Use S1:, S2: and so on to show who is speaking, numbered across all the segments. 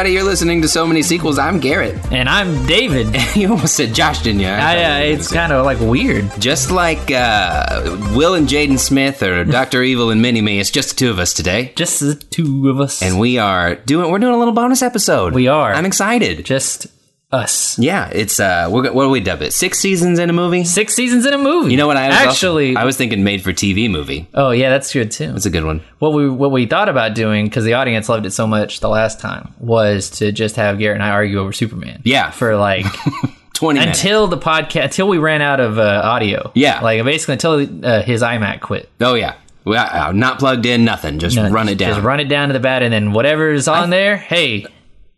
S1: everybody. You're listening to so many sequels. I'm Garrett.
S2: And I'm David.
S1: You almost said Josh, didn't you?
S2: I, uh, it's kind of like weird.
S1: just like uh, Will and Jaden Smith or Doctor Evil and Mini Me. It's just the two of us today,
S2: Just the two of us.
S1: and we are doing. We're doing a little bonus episode.
S2: We are.
S1: I'm excited.
S2: just us.
S1: Yeah, it's uh, we're, what do we dub it? Six seasons in a movie.
S2: Six seasons in a movie.
S1: You know what I was also-
S2: actually.
S1: I was thinking made for TV movie.
S2: oh yeah, that's good too.
S1: That's a good one.
S2: What we what we thought about doing because the audience loved it so much the last time was to just have Garrett and I argue over Superman.
S1: Yeah.
S2: For like
S1: Twenty minutes.
S2: until the podcast until we ran out of uh, audio.
S1: Yeah.
S2: Like basically until uh, his iMac quit.
S1: Oh yeah, well, uh, not plugged in, nothing. Just
S2: No,
S1: run it down.
S2: Just run it down to the bat, and then whatever's on there. Hey,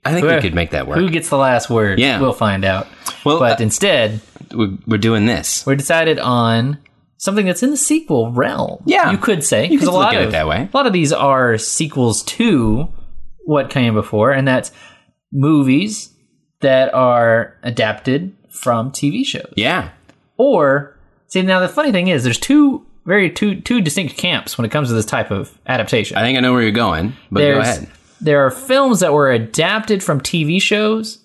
S1: I think we could make that work.
S2: Who gets the last word?
S1: Yeah.
S2: we'll find out.
S1: Well,
S2: but
S1: uh,
S2: instead,
S1: we're, we're doing this.
S2: we decided on something that's in the sequel realm.
S1: Yeah.
S2: you could say
S1: You
S2: 'cause
S1: could
S2: a lot
S1: look at it
S2: of
S1: that way.
S2: a lot of these are sequels to what came before, and that's movies that are adapted from TV shows.
S1: Yeah,
S2: Or see now the funny thing is there's two very two two distinct camps when it comes to this type of adaptation.
S1: I think I know where you're going, but go ahead.
S2: There are films that were adapted from TV shows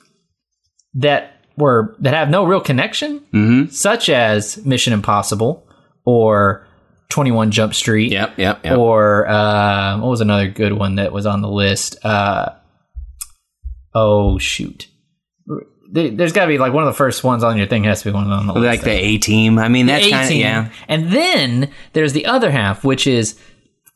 S2: that were that have no real connection,
S1: Mm-hmm.
S2: such as Mission Impossible or Twenty One Jump Street,
S1: Yep, yep, yep.
S2: or uh, what was another good one that was on the list? Uh, oh shoot, There- there's got to be like one of the first ones on your thing has to be one on the list.
S1: like the A team. I mean, that's kind of yeah.
S2: And then there's the other half, which is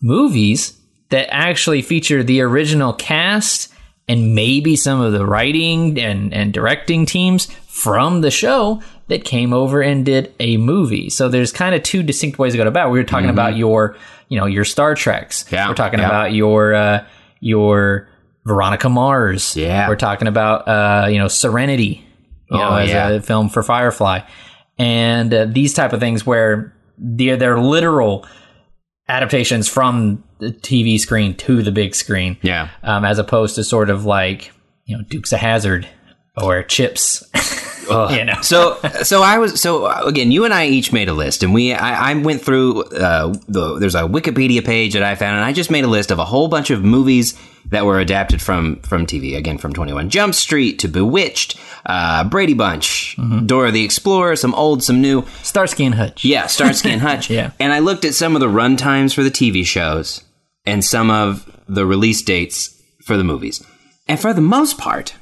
S2: movies that actually feature the original cast and maybe some of the writing and, and directing teams from the show that came over and did a movie. So there's kind of two distinct ways to go about. it. We were talking about your, you know, your Star Treks.
S1: Mm-hmm. Yeah,
S2: We're talking
S1: yeah.
S2: about your, uh, your Veronica Mars.
S1: Yeah.
S2: We're talking about, uh, you know, Serenity. You know,
S1: Oh,
S2: as
S1: yeah.
S2: a film for Firefly, and uh, these type of things where they're, they're literal adaptations from the TV screen to the big screen,
S1: Yeah.
S2: um, as opposed to sort of like you know Dukes of Hazzard or Chips. you know,
S1: So, so I was so uh, again. You and I each made a list, and we I, I went through uh, the there's a Wikipedia page that I found, and I just made a list of a whole bunch of movies that were adapted from from TV. Again, from Twenty One Jump Street to Bewitched, uh, Brady Bunch, Dora the Explorer, some old, some new.
S2: Starsky and Hutch.
S1: Yeah, Starsky and Hutch.
S2: Yeah.
S1: And I looked at some of the run times for the TV shows and some of the release dates for the movies. And for the most part,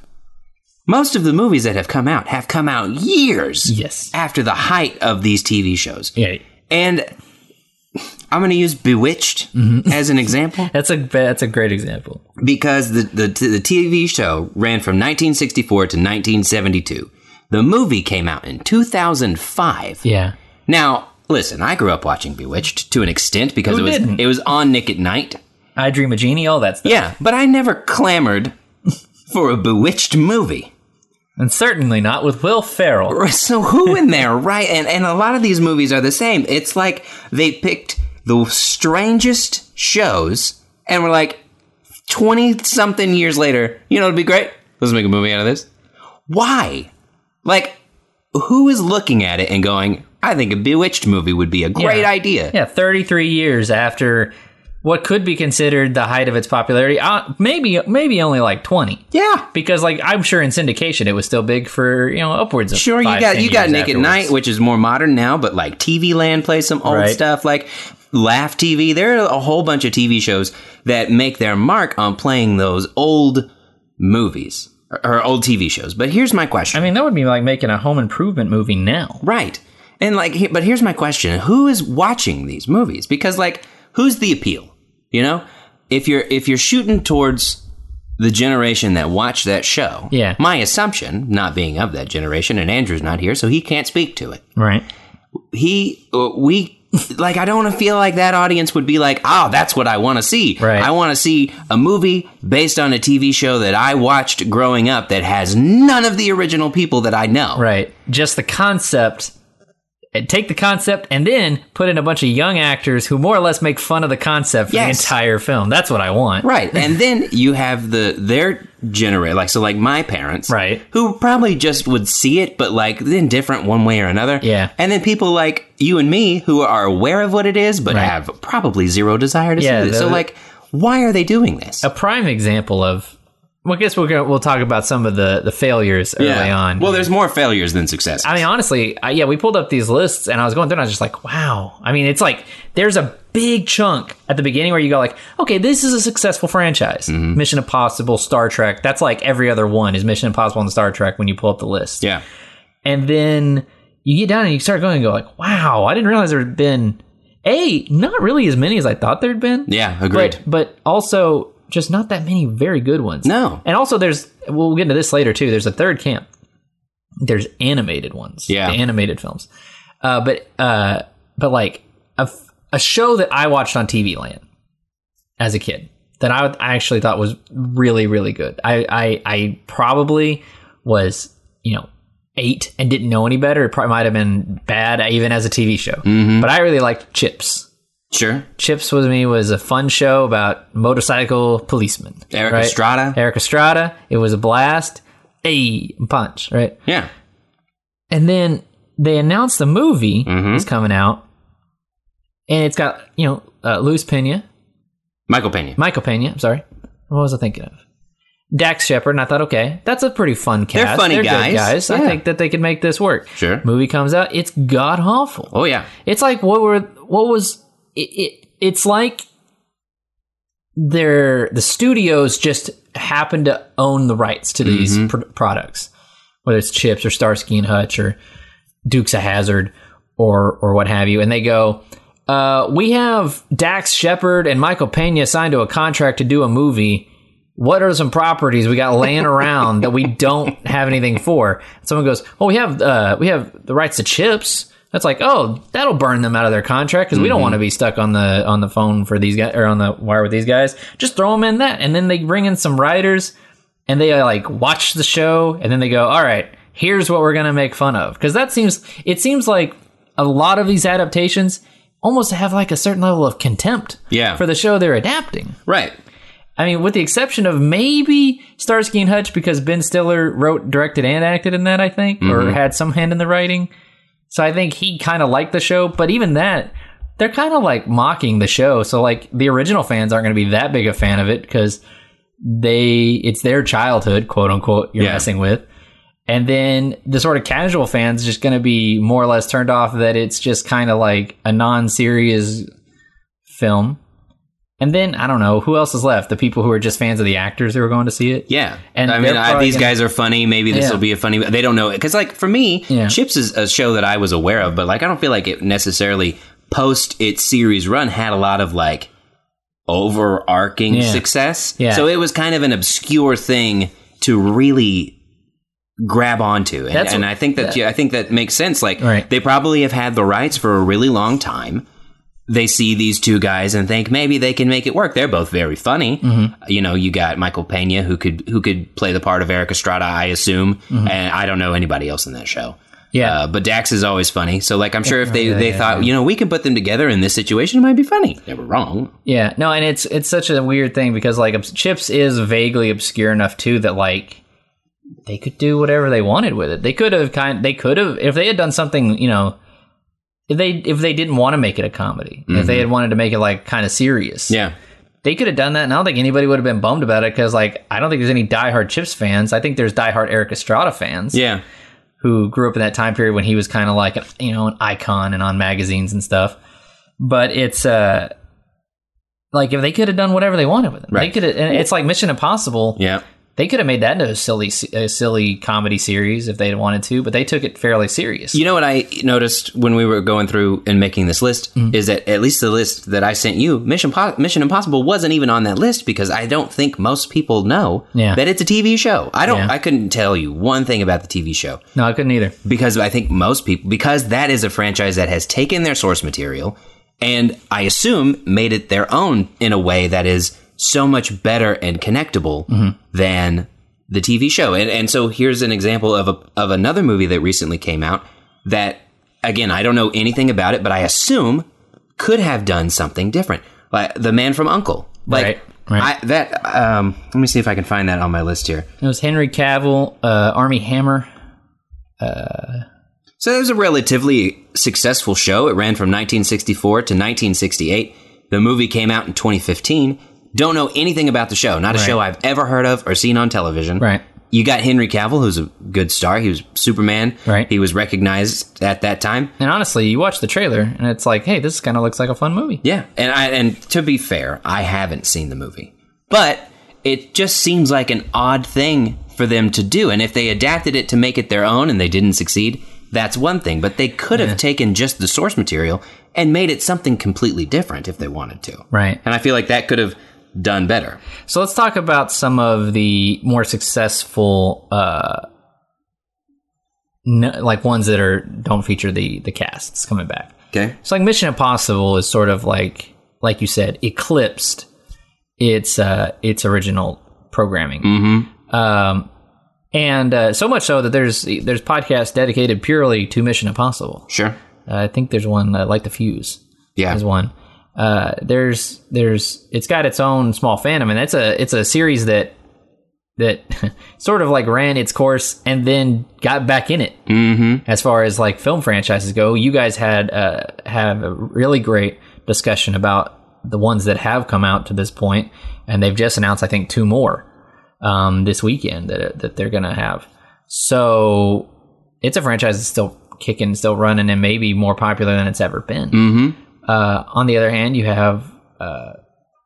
S1: most of the movies that have come out have come out years
S2: Yes.
S1: after the height of these TV shows.
S2: Yeah.
S1: And I'm going to use Bewitched mm-hmm. as an example
S2: That's a that's a great example.
S1: because the, the the TV show ran from 1964 to 1972. The movie came out in 2005.
S2: Yeah.
S1: Now, listen, I grew up watching Bewitched to an extent because
S2: Who
S1: it was
S2: didn't?
S1: it was on Nick at Nite.
S2: I Dream a Jeannie, all that stuff.
S1: Yeah, but I never clamored for a Bewitched movie.
S2: And certainly not with Will Ferrell.
S1: So who in there, right? And and a lot of these movies are the same. It's like they picked the strangest shows and were like 20 something years later, you know, it'd be great. Let's make a movie out of this. Why? Like who is looking at it and going, I think a Bewitched movie would be a great
S2: Yeah.
S1: idea.
S2: Yeah, 33 years after what could be considered the height of its popularity. Uh, maybe maybe only like 20.
S1: Yeah.
S2: Because like I'm sure in syndication it was still big for, you know, upwards of
S1: Sure,
S2: five,
S1: you got
S2: 10
S1: you got at. Night, which is more modern now, but like TV Land plays some old
S2: Right.
S1: stuff, like Laugh TV. There are a whole bunch of TV shows that make their mark on playing those old movies or old TV shows. But here's my question.
S2: I mean, that would be like making a home improvement movie now.
S1: right. And like but here's my question. Who is watching these movies? Because like who's the appeal? You know? If you're if you're shooting towards the generation that watched that show.
S2: Yeah.
S1: My assumption, not being of that generation, and Andrew's not here, so he can't speak to it.
S2: Right.
S1: he uh, we like I don't feel like that audience would be like, "Oh, that's what I want to see."
S2: Right.
S1: I want to see a movie based on a TV show that I watched growing up that has none of the original people that I know.
S2: Right. Just the concept Uh, take the concept and then put in a bunch of young actors who more or less make fun of the concept for
S1: Yes.
S2: the entire film. That's what I want.
S1: Right. And then you have the their generation like so like my parents.
S2: Right.
S1: Who probably just would see it but like indifferent one way or another.
S2: Yeah.
S1: And then people like you and me who are aware of what it is but
S2: Right.
S1: have probably zero desire to
S2: Yeah,
S1: see it. So like why are they doing this?
S2: A prime example of Well, I guess we're gonna we'll talk about some of the the failures early on.
S1: Well, there's more failures than successes.
S2: I mean, honestly, I, yeah, we pulled up these lists and I was going through and I was just like, wow. I mean, it's like there's a big chunk at the beginning where you go like, okay, this is a successful franchise.
S1: Mm-hmm.
S2: Mission Impossible, Star Trek. That's like every other one is Mission Impossible and Star Trek when you pull up the list.
S1: yeah.
S2: And then you get down and you start going and go like, wow, I didn't realize there had been a not really as many as I thought there'd been.
S1: Yeah, agreed.
S2: But but also just not that many very good ones.
S1: No.
S2: And also there's we'll get into this later too. There's a third camp. There's animated ones.
S1: Yeah.
S2: The animated films. Uh but uh but like a show that I watched on TV Land as a kid that I, I actually thought was really really good. I I I probably was, you know, 8 and didn't know any better. It probably might have been bad even as a TV show.
S1: Mm-hmm.
S2: But I really liked Chips.
S1: Sure.
S2: Chips with Me was a fun show about motorcycle policemen.
S1: Erik
S2: right?
S1: Estrada.
S2: Erik Estrada. It was a blast. Hey, punch, right?
S1: Yeah.
S2: And then they announced the movie
S1: Mhm.
S2: is coming out, and it's got you know uh, Luis Pena,
S1: Michael Pena.
S2: Michael Pena. I'm sorry, what was I thinking of? Dax Shepard, and I thought, okay, that's a pretty fun cast.
S1: They're funny
S2: good
S1: guys.
S2: guys. I think that they could make this work.
S1: Sure.
S2: Movie comes out, it's god awful.
S1: Oh yeah.
S2: It's like what were what was it, it it's like they're the studios just happen to own the rights to these
S1: Mm-hmm.
S2: pr- products, whether it's Chips or Starsky and Hutch or Dukes of Hazzard or or what have you, and they go. Uh, we have Dax Shepard and Michael Pena signed to a contract to do a movie. What are some properties we got laying around that we don't have anything for? Someone goes, "Oh, we have uh, we have the rights to Chips." That's like, oh, that'll burn them out of their contract because we don't mm-hmm. want to be stuck on the on the phone for these guys or on the wire with these guys. Just throw them in that, and then they bring in some writers and they like watch the show and then they go, all right, here's what we're gonna make fun of because that seems it seems like a lot of these adaptations almost have like a certain level of contempt
S1: Yeah.
S2: for the show they're adapting.
S1: Right.
S2: I mean, with the exception of maybe Starsky and Hutch because Ben Stiller wrote, directed, and acted in that, I think, or mm-hmm. had some hand in the writing. So I think he kind of liked the show, but even that, they're kind of like mocking the show. So like the original fans aren't going to be that big a fan of it because they it's their childhood, quote unquote, you're
S1: Yeah.
S2: messing with. And then the sort of casual fans just going to be more or less turned off that it's just kind of like a non-serious film. And then I don't know who else is left. The people who are just fans of the actors who are going to see it.
S1: Yeah.
S2: And
S1: I mean, I, these
S2: gonna-
S1: guys are funny. Maybe this
S2: Yeah.
S1: will be a funny. They don't know it because, like, for me,
S2: Yeah.
S1: Chips is a show that I was aware of, but like, I don't feel like it necessarily post its series run had a lot of like overarching
S2: Yeah.
S1: success.
S2: Yeah.
S1: So it was kind of an obscure thing to really grab onto, and, and I think that yeah, I think that makes sense. Like,
S2: Right.
S1: they probably have had the rights for a really long time they see these two guys and think maybe they can make it work. They're both very funny.
S2: Mm-hmm.
S1: You know, you got Michael Pena who could who could play the part of Erik Estrada, I assume, and I don't know anybody else in that show.
S2: Mm-hmm. Yeah.
S1: Uh, but Dax is always funny. So like I'm sure if they,
S2: Yeah,
S1: they
S2: yeah,
S1: thought, you know, we can put them together in this situation, it might be funny. They were wrong.
S2: Yeah, no, and it's it's such a weird thing because like Chips is vaguely obscure enough too that like they could do whatever they wanted with it. They could have kind they could have if they had done something, you know, if they if they didn't want to make it a comedy, if they had wanted to make it like kind of serious,
S1: Yeah.
S2: they could have done that. And I don't think anybody would have been bummed about it because like I don't think there's any diehard Chips fans. I think there's diehard Erik Estrada fans
S1: Yeah.
S2: who grew up in that time period when he was kind of like an, you know an icon and on magazines and stuff. But it's uh like if they could have done whatever they wanted with it, they
S1: Right.
S2: could have. And it's like Mission Impossible.
S1: Yeah.
S2: They could have made that into a silly, a silly comedy series if they wanted to, but they took it fairly serious.
S1: You know what I noticed when we were going through and making this list
S2: Mm-hmm.
S1: is that at least the list that I sent you, Mission Po- Mission Impossible wasn't even on that list because I don't think most people know
S2: Yeah.
S1: that it's a TV show. I don't.
S2: Yeah.
S1: I couldn't tell you one thing about the TV show
S2: no, I couldn't either.
S1: because I think most people because that is a franchise that has taken their source material and I assume made it their own in a way that is so much better and connectable
S2: Mm-hmm.
S1: than the TV show. And and so here's an example of a of another movie that recently came out that again I don't know anything about it, but I assume could have done something different. Like The Man from Uncle. Like
S2: Right, right.
S1: I, that um let me see if I can find that on my list here.
S2: It was Henry Cavill, uh, Armie Hammer.
S1: So it was a relatively successful show. It ran from 1964 to 1968. The movie came out in 2015, don't know anything about the show, not a
S2: Right.
S1: show I've ever heard of or seen on television.
S2: Right.
S1: You got Henry Cavill, who's a good star. He was Superman.
S2: Right.
S1: He was recognized at that time.
S2: And honestly, you watch the trailer and it's like, hey, this kind of looks like a fun movie.
S1: Yeah, and I and to be fair, I haven't seen the movie, but it just seems like an odd thing for them to do. And if they adapted it to make it their own and they didn't succeed, that's one thing. But they could have taken just the source material and made it something completely different if they wanted to.
S2: Right.
S1: And I feel like that could have done better.
S2: So let's talk about some of the more successful, uh, no, like ones that are don't feature the the casts coming back.
S1: Okay.
S2: So like Mission Impossible is sort of like like you said, eclipsed its uh its original programming. Mm-hmm. Um, and uh, so much so that there's there's podcasts dedicated purely to Mission Impossible.
S1: Sure.
S2: Uh, I think there's one uh, like the Fuse
S1: Yeah.
S2: is one. Uh, there's there's it's got its own small fandom, and it's a it's a series that that sort of like ran its course and then got back in it. Mm-hmm. As far as like film franchises go, you guys had uh, have a really great discussion about the ones that have come out to this point, and they've just announced I think two more um, this weekend that that they're gonna have. So it's a franchise that's still kicking, still running, and maybe more popular than it's ever been.
S1: Mm-hmm.
S2: Uh, on the other hand, you have uh,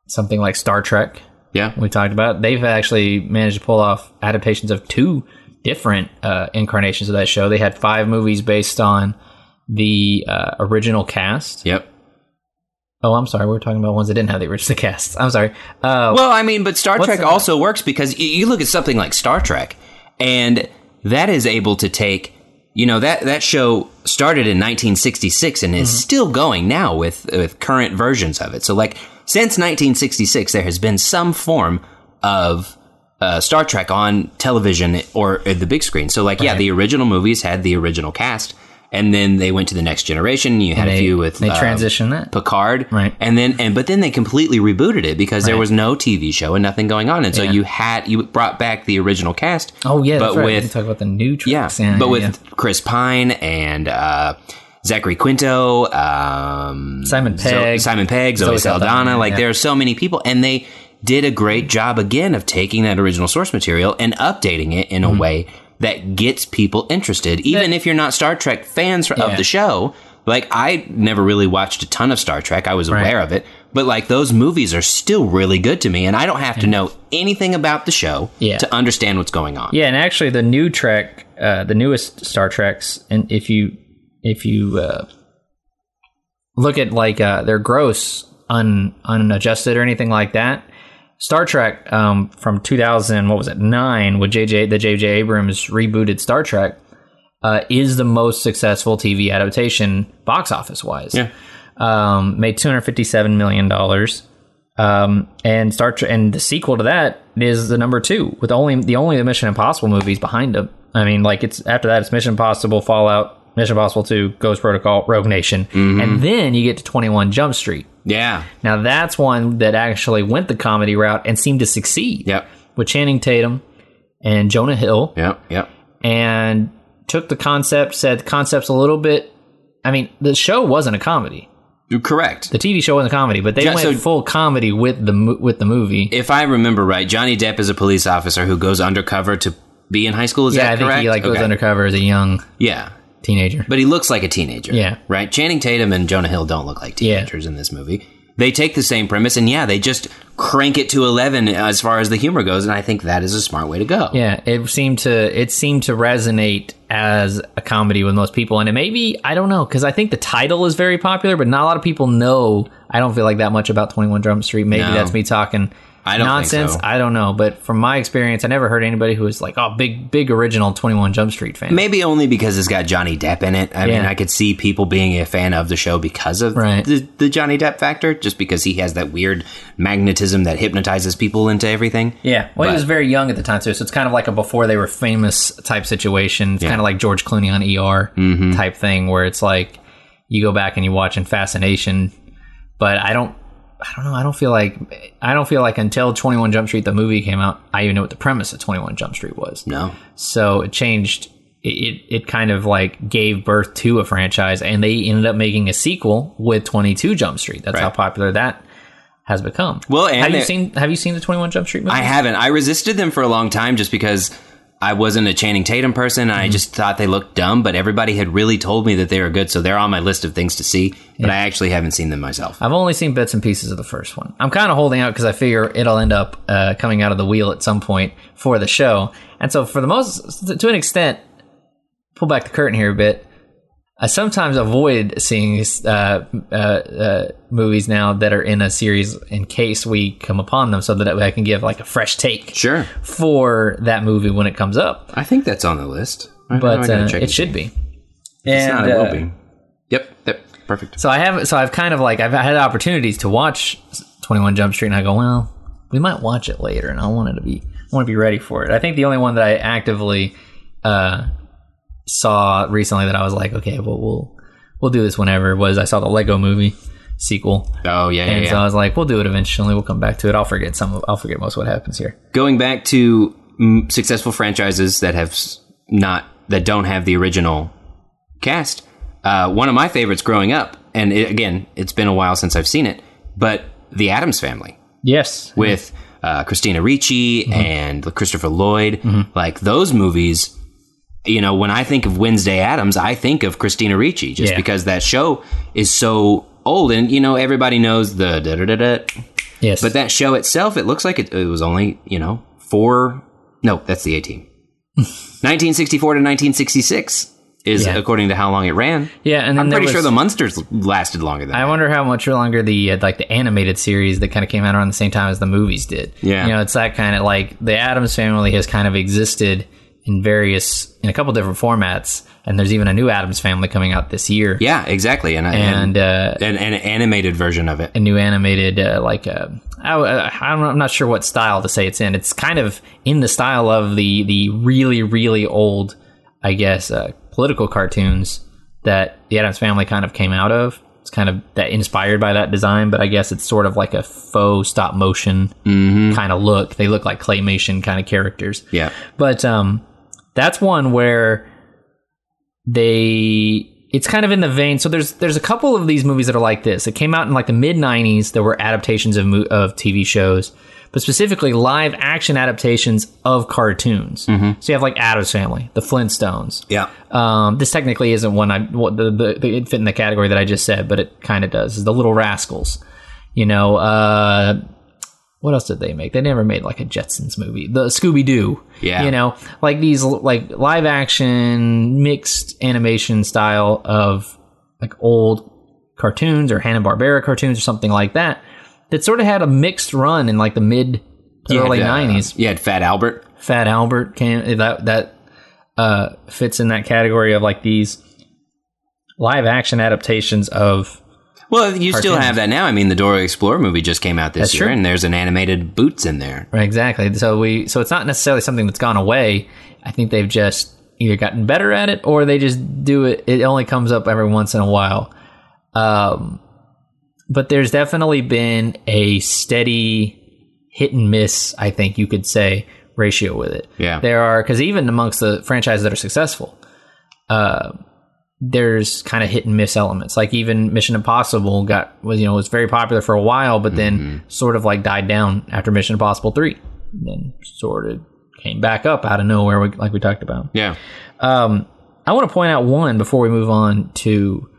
S2: something like Star Trek.
S1: Yeah.
S2: We talked about. They've actually managed to pull off adaptations of two different uh, incarnations of that show. They had five movies based on the uh, original cast.
S1: Yep.
S2: Oh, I'm sorry. We were talking about ones that didn't have the original cast. I'm sorry. Uh,
S1: Well, I mean, but Star Trek also works because you look at something like Star Trek, and that is able to take, you know, that that show started in 1966 and is still going now with with current versions of it. So, like since 1966, there has been some form of uh, Star Trek on television or at the big screen. So, like, yeah, the original movies had the original cast. And then they went to the next generation. You had a few with
S2: they
S1: uh,
S2: transitioned that.
S1: Picard,
S2: Right.
S1: And then and but then they completely rebooted it because there was no TV show and nothing going on, and so
S2: Yeah.
S1: you had you brought back the original cast.
S2: Oh yeah,
S1: but
S2: right.
S1: with
S2: talk about the new
S1: yeah,
S2: tracks.
S1: but with
S2: yeah.
S1: Chris Pine and uh, Zachary Quinto, um,
S2: Simon
S1: Zo-
S2: Pegg,
S1: Simon Pegg, Zoe,
S2: Zoe
S1: Saldana.
S2: Saldana,
S1: like there are so many people, and they did a great job again of taking that original source material and updating it in
S2: Mm-hmm.
S1: a way that gets people interested, even if you're not Star Trek fans of the show. Like I never really watched a ton of Star Trek. I was
S2: Right.
S1: aware of it, but like those movies are still really good to me, and I don't have to know anything about the show
S2: Yeah.
S1: to understand what's going on.
S2: Yeah, and actually, the new Trek, uh, the newest Star Treks, and if you if you uh, look at like uh, their gross un unadjusted or anything like that, Star Trek um, from 2000, what was it, nine, with JJ the JJ Abrams rebooted Star Trek, uh, is the most successful TV adaptation box office wise.
S1: Yeah.
S2: um, made 257 million dollars. Um, and Star Trek, and the sequel to that is the number two, with only the only the Mission Impossible movies behind them. I mean, like it's after that, it's Mission Impossible, Fallout, Mission Impossible Two, Ghost Protocol, Rogue Nation, mm-hmm. and then you get to 21 Jump Street.
S1: Yeah.
S2: Now that's one that actually went the comedy route and seemed to succeed.
S1: Yep.
S2: With Channing Tatum and Jonah Hill,
S1: Yep. Yep.
S2: and took the concept, said the concept's a little bit. I mean, the show wasn't a comedy.
S1: Correct.
S2: The TV show wasn't a comedy, but they
S1: Yeah,
S2: went
S1: so-
S2: full comedy with the with the movie.
S1: if I remember right, Johnny Depp is a police officer who goes undercover to be in high school. Is
S2: yeah, I
S1: that
S2: think
S1: correct?
S2: he like goes
S1: Okay.
S2: undercover as a young
S1: Yeah,
S2: teenager.
S1: but he looks like a teenager.
S2: Yeah.
S1: right. Channing Tatum and Jonah Hill don't look like
S2: Yeah.
S1: teenagers in this movie. They take the same premise and yeah, they just crank it to eleven as far as the humor goes, and I think that is a smart way to go.
S2: Yeah, it seemed to it seemed to resonate as a comedy with most people, and it maybe I don't know because I think the title is very popular, but not a lot of people know. I don't feel like that much about Twenty One Jump Street. Maybe
S1: No.
S2: that's me talking
S1: I don't
S2: nonsense.
S1: so.
S2: I don't know, but from my experience, I never heard anybody who was like, "Oh, big big original Twenty One Jump Street fan."
S1: Maybe only because it's got Johnny Depp in it. I mean, I could see people being a fan of the show because of
S2: Right.
S1: the, the Johnny Depp factor, just because he has that weird magnetism that hypnotizes people into everything.
S2: Yeah, well, he was very young at the time too, so it's kind of like a before they were famous type situation. It's kind of like George Clooney on ER
S1: Mm-hmm.
S2: type thing, where it's like you go back and you watch in fascination, but I don't, I don't know, I don't feel like, I don't feel like until Twenty One Jump Street the movie came out, I even knew what the premise of Twenty One Jump Street was.
S1: No.
S2: So it changed. It, it it kind of like gave birth to a franchise, and they ended up making a sequel with Twenty Two Jump Street. That's how popular that has become.
S1: Well, and
S2: have you seen have you seen the Twenty One Jump Street movie?
S1: I haven't. I resisted them for a long time just because I wasn't a Channing Tatum person. And I just thought they looked dumb, but everybody had really told me that they were good, so they're on my list of things to see. But I actually haven't seen them myself.
S2: I've only seen bits and pieces of the first one. I'm kind of holding out because I figure it'll end up uh, coming out of the wheel at some point for the show. And so, for the most, to an extent, pull back the curtain here a bit. I sometimes avoid seeing uh, uh, uh, movies now that are in a series in case we come upon them, so that I can give like a fresh take
S1: Sure.
S2: for that movie when it comes up.
S1: I think that's on the list. I-
S2: But uh,
S1: check
S2: it should be.
S1: It's
S2: And,
S1: not, it
S2: uh,
S1: will be. Yep. Yep. Perfect.
S2: So I have, so I've kind of like I've had opportunities to watch Twenty One Jump Street, and I go, well, we might watch it later, and I wanted to be, I want to be ready for it. I think the only one that I actively uh, saw recently that I was like, okay, well, we'll we'll do this whenever was I saw the Lego Movie sequel,
S1: Oh yeah, yeah,
S2: and
S1: yeah.
S2: so I was like, we'll do it eventually. We'll come back to it. I'll forget some. of I'll forget most of what happens here.
S1: Going back to mm, successful franchises that have not that don't have the original cast. Uh, one of my favorites growing up, and it, again, it's been a while since I've seen it, but The Addams Family.
S2: Yes,
S1: with uh, Christina Ricci
S2: Mm-hmm.
S1: and Christopher Lloyd. Like those movies, you know, when I think of Wednesday Addams, I think of Christina Ricci just
S2: Yeah.
S1: because that show is so old and, you know, everybody knows the da da da da.
S2: yes,
S1: But that show itself, it looks like it, it was only, you know, four. No, that's the A team. 1964 to 1966 is
S2: Yeah.
S1: according to how long it ran.
S2: yeah, and then
S1: I'm pretty sure the Munsters lasted longer than
S2: I
S1: that.
S2: wonder how much longer the uh, like the animated series that kind of came out around the same time as the movies did.
S1: Yeah.
S2: you know, it's that kind of like the Addams Family has kind of existed in various in a couple different formats, and there's even a new Addams Family coming out this year,
S1: Yeah, exactly. And, I-
S2: and uh,
S1: an, an animated version of it.
S2: a new animated uh, like uh, I, I'm I'm not sure what style to say it's in. It's kind of in the style of the the really really old, I guess, uh, political cartoons that the Addams Family kind of came out of. It's kind of that inspired by that design, but I guess it's sort of like a faux stop motion kind of look. They look like claymation kind of characters.
S1: Yeah.
S2: But um, that's one where they it's kind of in the vein. So there's there's a couple of these movies that are like this. It came out in like the mid '90s. There were adaptations of of TV shows, but specifically live action adaptations of cartoons. So you have like Addams Family, The Flintstones.
S1: Yeah.
S2: Um, this technically isn't one I what the, the, the it fit in the category that I just said, but it kind of does. Is the Little Rascals. You know, uh, what else did they make? They never made like a Jetsons movie. The Scooby Doo.
S1: Yeah.
S2: You know, like these like live action mixed animation style of like old cartoons or Hanna Barbera cartoons or something like that. That sort of had a mixed run in like the mid to early
S1: uh,
S2: nineties.
S1: You had Fat Albert.
S2: Fat Albert came that that uh, fits in that category of like these live action adaptations of
S1: Well, you still have that now. I mean, the Dora Explorer movie just came out this
S2: That's
S1: year,
S2: true.
S1: and there's an animated Boots in there.
S2: Right, exactly. So we so it's not necessarily something that's gone away. I think they've just either gotten better at it or they just do it. It only comes up every once in a while. Um, but there's definitely been a steady hit and miss. I think you could say ratio with it.
S1: Yeah.
S2: there are because even amongst the franchises that are successful, uh, there's kind of hit and miss elements. Like even Mission Impossible got was you know was very popular for a while, but then sort of like died down after Mission Impossible three, and then sort of came back up out of nowhere, like we talked about.
S1: Yeah.
S2: Um, I want to point out one before we move on to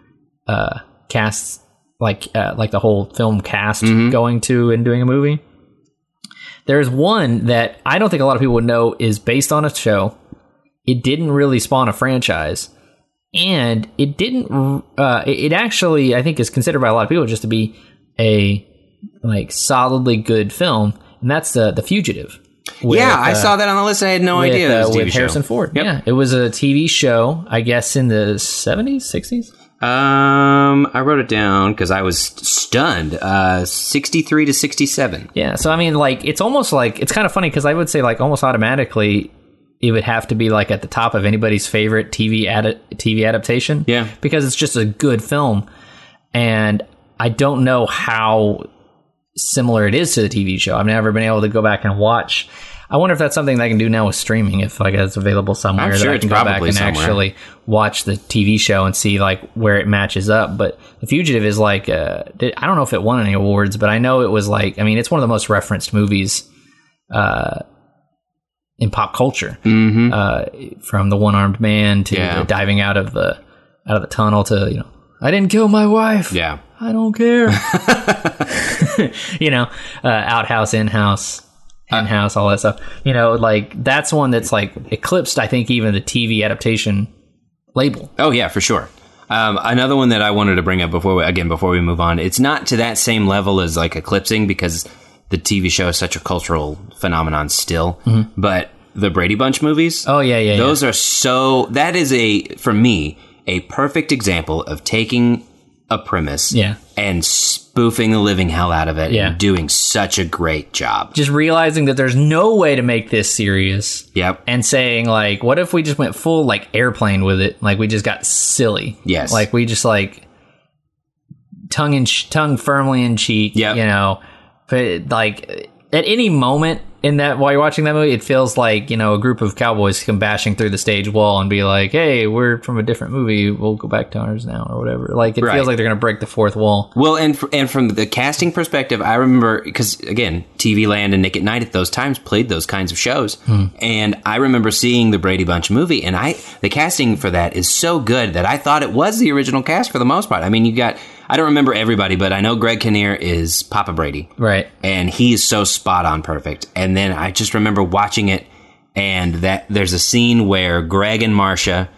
S2: uh, casts, like uh, like the whole film cast going to and doing a movie. There's one that I don't think a lot of people would know is based on a show. It didn't really spawn a franchise, and it didn't. Uh, it, actually, I think, is considered by a lot of people just to be a like solidly good film, and that's the the Fugitive. with,
S1: yeah, I
S2: uh,
S1: saw that on the list. I had no
S2: with,
S1: idea. It was
S2: uh, with
S1: show.
S2: Harrison Ford.
S1: Yep.
S2: Yeah, it was a TV show, I guess, in the seventies, sixties.
S1: Um, I wrote it down because I was stunned. Uh, 63 to 67.
S2: Yeah, so I mean, like, it's almost like it's kind of funny because I would say, like, almost automatically, it would have to be like at the top of anybody's favorite TV ad- TV adaptation.
S1: Yeah.
S2: because it's just a good film, and I don't know how similar it is to the TV show. I've never been able to go back and watch. I wonder if that's something I can do now with streaming. If like it's available somewhere,
S1: I'm
S2: that I can go back and
S1: somewhere.
S2: actually watch the TV show and see like where it matches up. But The Fugitive is like uh, I don't know if it won any awards, but I know it was like I mean it's one of the most referenced movies uh, in pop culture.
S1: Mm-hmm.
S2: Uh, from the one armed man to
S1: Yeah.
S2: diving out of the out of the tunnel to you know I didn't kill my wife.
S1: Yeah.
S2: I don't care. you know, uh, outhouse, in house, in house, all that stuff. You know, like that's one that's like eclipsed. I think even the TV adaptation label.
S1: Oh yeah, for sure. Um, another one that I wanted to bring up before we, again before we move on. It's not to that same level as like eclipsing because the TV show is such a cultural phenomenon still. But the Brady Bunch movies,
S2: Mm-hmm. Oh yeah, yeah,
S1: those are so. That is a for me a perfect example of taking a premise,
S2: Yeah.
S1: and spoofing the living hell out of it,
S2: Yeah.
S1: and doing such a great job.
S2: Just realizing that there's no way to make this serious.
S1: Yep.
S2: And saying like, what if we just went full like airplane with it? Like we just got silly.
S1: Yes.
S2: Like we just like tongue in ch- tongue firmly in cheek.
S1: Yep.
S2: You know, but like at any moment in that while you're watching that movie, it feels like you know a group of cowboys come bashing through the stage wall and be like, "Hey, we're from a different movie. We'll go back to ours now," or whatever. Like it
S1: Right.
S2: feels like they're gonna break the fourth wall.
S1: Well, and and from the casting perspective, I remember because again, TV Land and Nick at Nite at those times played those kinds of shows, hmm. and I remember seeing the Brady Bunch movie, and I the casting for that is so good that I thought it was the original cast for the most part. I mean, you got I don't remember everybody, but I know Greg Kinnear is Papa Brady,
S2: Right.
S1: and he is so spot on perfect. And then I just remember watching it, and that there's a scene where Greg and Marcia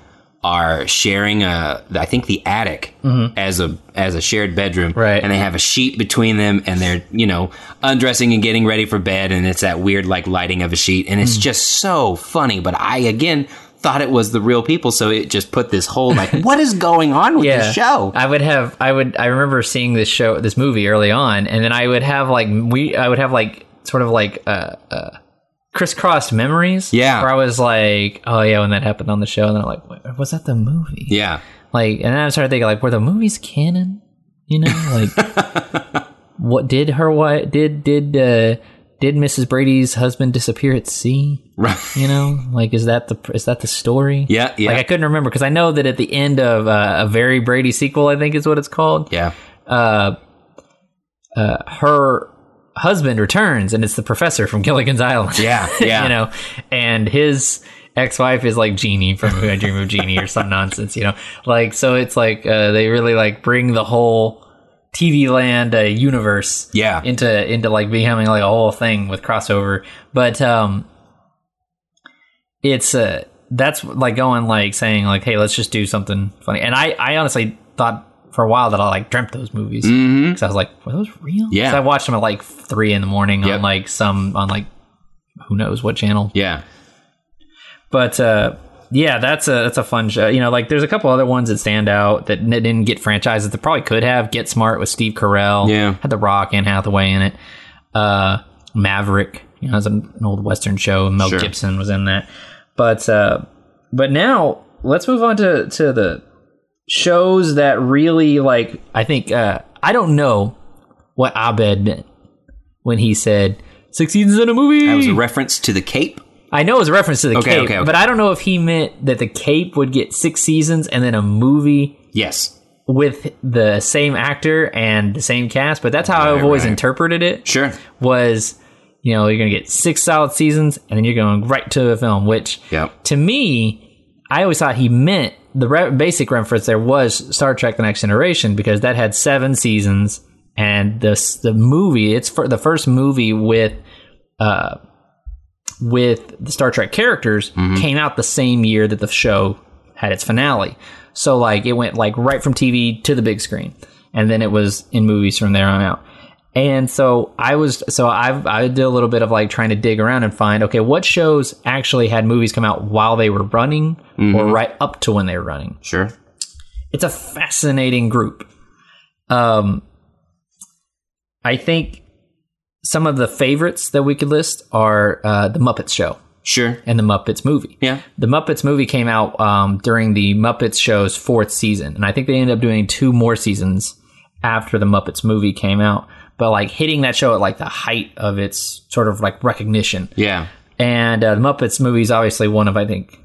S1: are sharing a, I think the attic as a as a shared bedroom,
S2: Mm-hmm. Right.
S1: And they have a sheet between them, and they're you know undressing and getting ready for bed, and it's that weird like lighting of a sheet, and
S2: Mm.
S1: it's just so funny. But I again thought it was the real people, so it just put this whole like, what is going on with the show?
S2: I would have I would I remember seeing this show this movie early on and then I would have like we I would have like sort of like uh uh crisscrossed memories.
S1: Yeah.
S2: Where I was like, Oh yeah, when that happened on the show, and then I'm like, was that the movie?
S1: yeah,
S2: Like and then I started thinking like, were the movies canon? You know, like what did her what did did uh did Mrs. Brady's husband disappear at sea?
S1: right.
S2: You know, like is that the is that the story?
S1: Yeah, yeah.
S2: Like I couldn't remember because I know that at the end of uh, a very Brady sequel, I think is what it's called.
S1: Yeah,
S2: Uh, uh, her husband returns, and it's the professor from Gilligan's Island.
S1: Yeah, yeah.
S2: you know, and his ex-wife is like Jeannie from Who I Dream of Jeannie or some nonsense. You know, like so it's like uh, they really like bring the whole TV land uh, universe
S1: yeah.
S2: into into like becoming like a whole thing with crossover but um it's uh that's like going like saying like hey let's just do something funny and i i honestly thought for a while that i like dreamt those movies because
S1: Mm-hmm.
S2: i was like were those real
S1: Yeah.
S2: i watched them at like three in the morning
S1: Yep.
S2: on like some on like who knows what channel
S1: Yeah.
S2: but uh yeah, that's a that's a fun show. You know, like there's a couple other ones that stand out that didn't get franchises that probably could have. Get Smart with Steve Carell.
S1: Yeah.
S2: had The Rock and Hathaway in it. Uh, Maverick, you know, it's an, an old Western show. Mel
S1: Sure.
S2: Gibson was in that. But uh, but now let's move on to to the shows that really like. I think uh, I don't know what Abed meant when he said six seasons in a movie.
S1: That was a reference to the Cape.
S2: I know it was a reference to the
S1: Okay,
S2: Cape,
S1: okay, okay.
S2: but I don't know if he meant that the Cape would get six seasons and then a movie
S1: Yes.
S2: with the same actor and the same cast. But that's how I've always
S1: right.
S2: interpreted it.
S1: Sure.
S2: Was you know you're gonna get six solid seasons and then you're going right to a film. Which
S1: Yep.
S2: to me, I always thought he meant the re- basic reference there was Star Trek: The Next Generation because that had seven seasons and this the movie it's for the first movie with uh with the Star Trek characters came out the same year that the show had its finale. So like it went like right from TV to the big screen, and then it was in movies from there on out. And so I was so I've I did a little bit of like trying to dig around and find okay what shows actually had movies come out while they were running or right up to when they were running.
S1: Sure.
S2: It's a fascinating group. Um, I think some of the favorites that we could list are uh, the Muppets show
S1: Sure.
S2: and the Muppets movie.
S1: Yeah.
S2: The Muppets movie came out um, during the Muppets show's fourth season, and I think they ended up doing two more seasons after the Muppets movie came out. But like hitting that show at like the height of its sort of like recognition,
S1: Yeah.
S2: And uh, the Muppets movie is obviously one of I think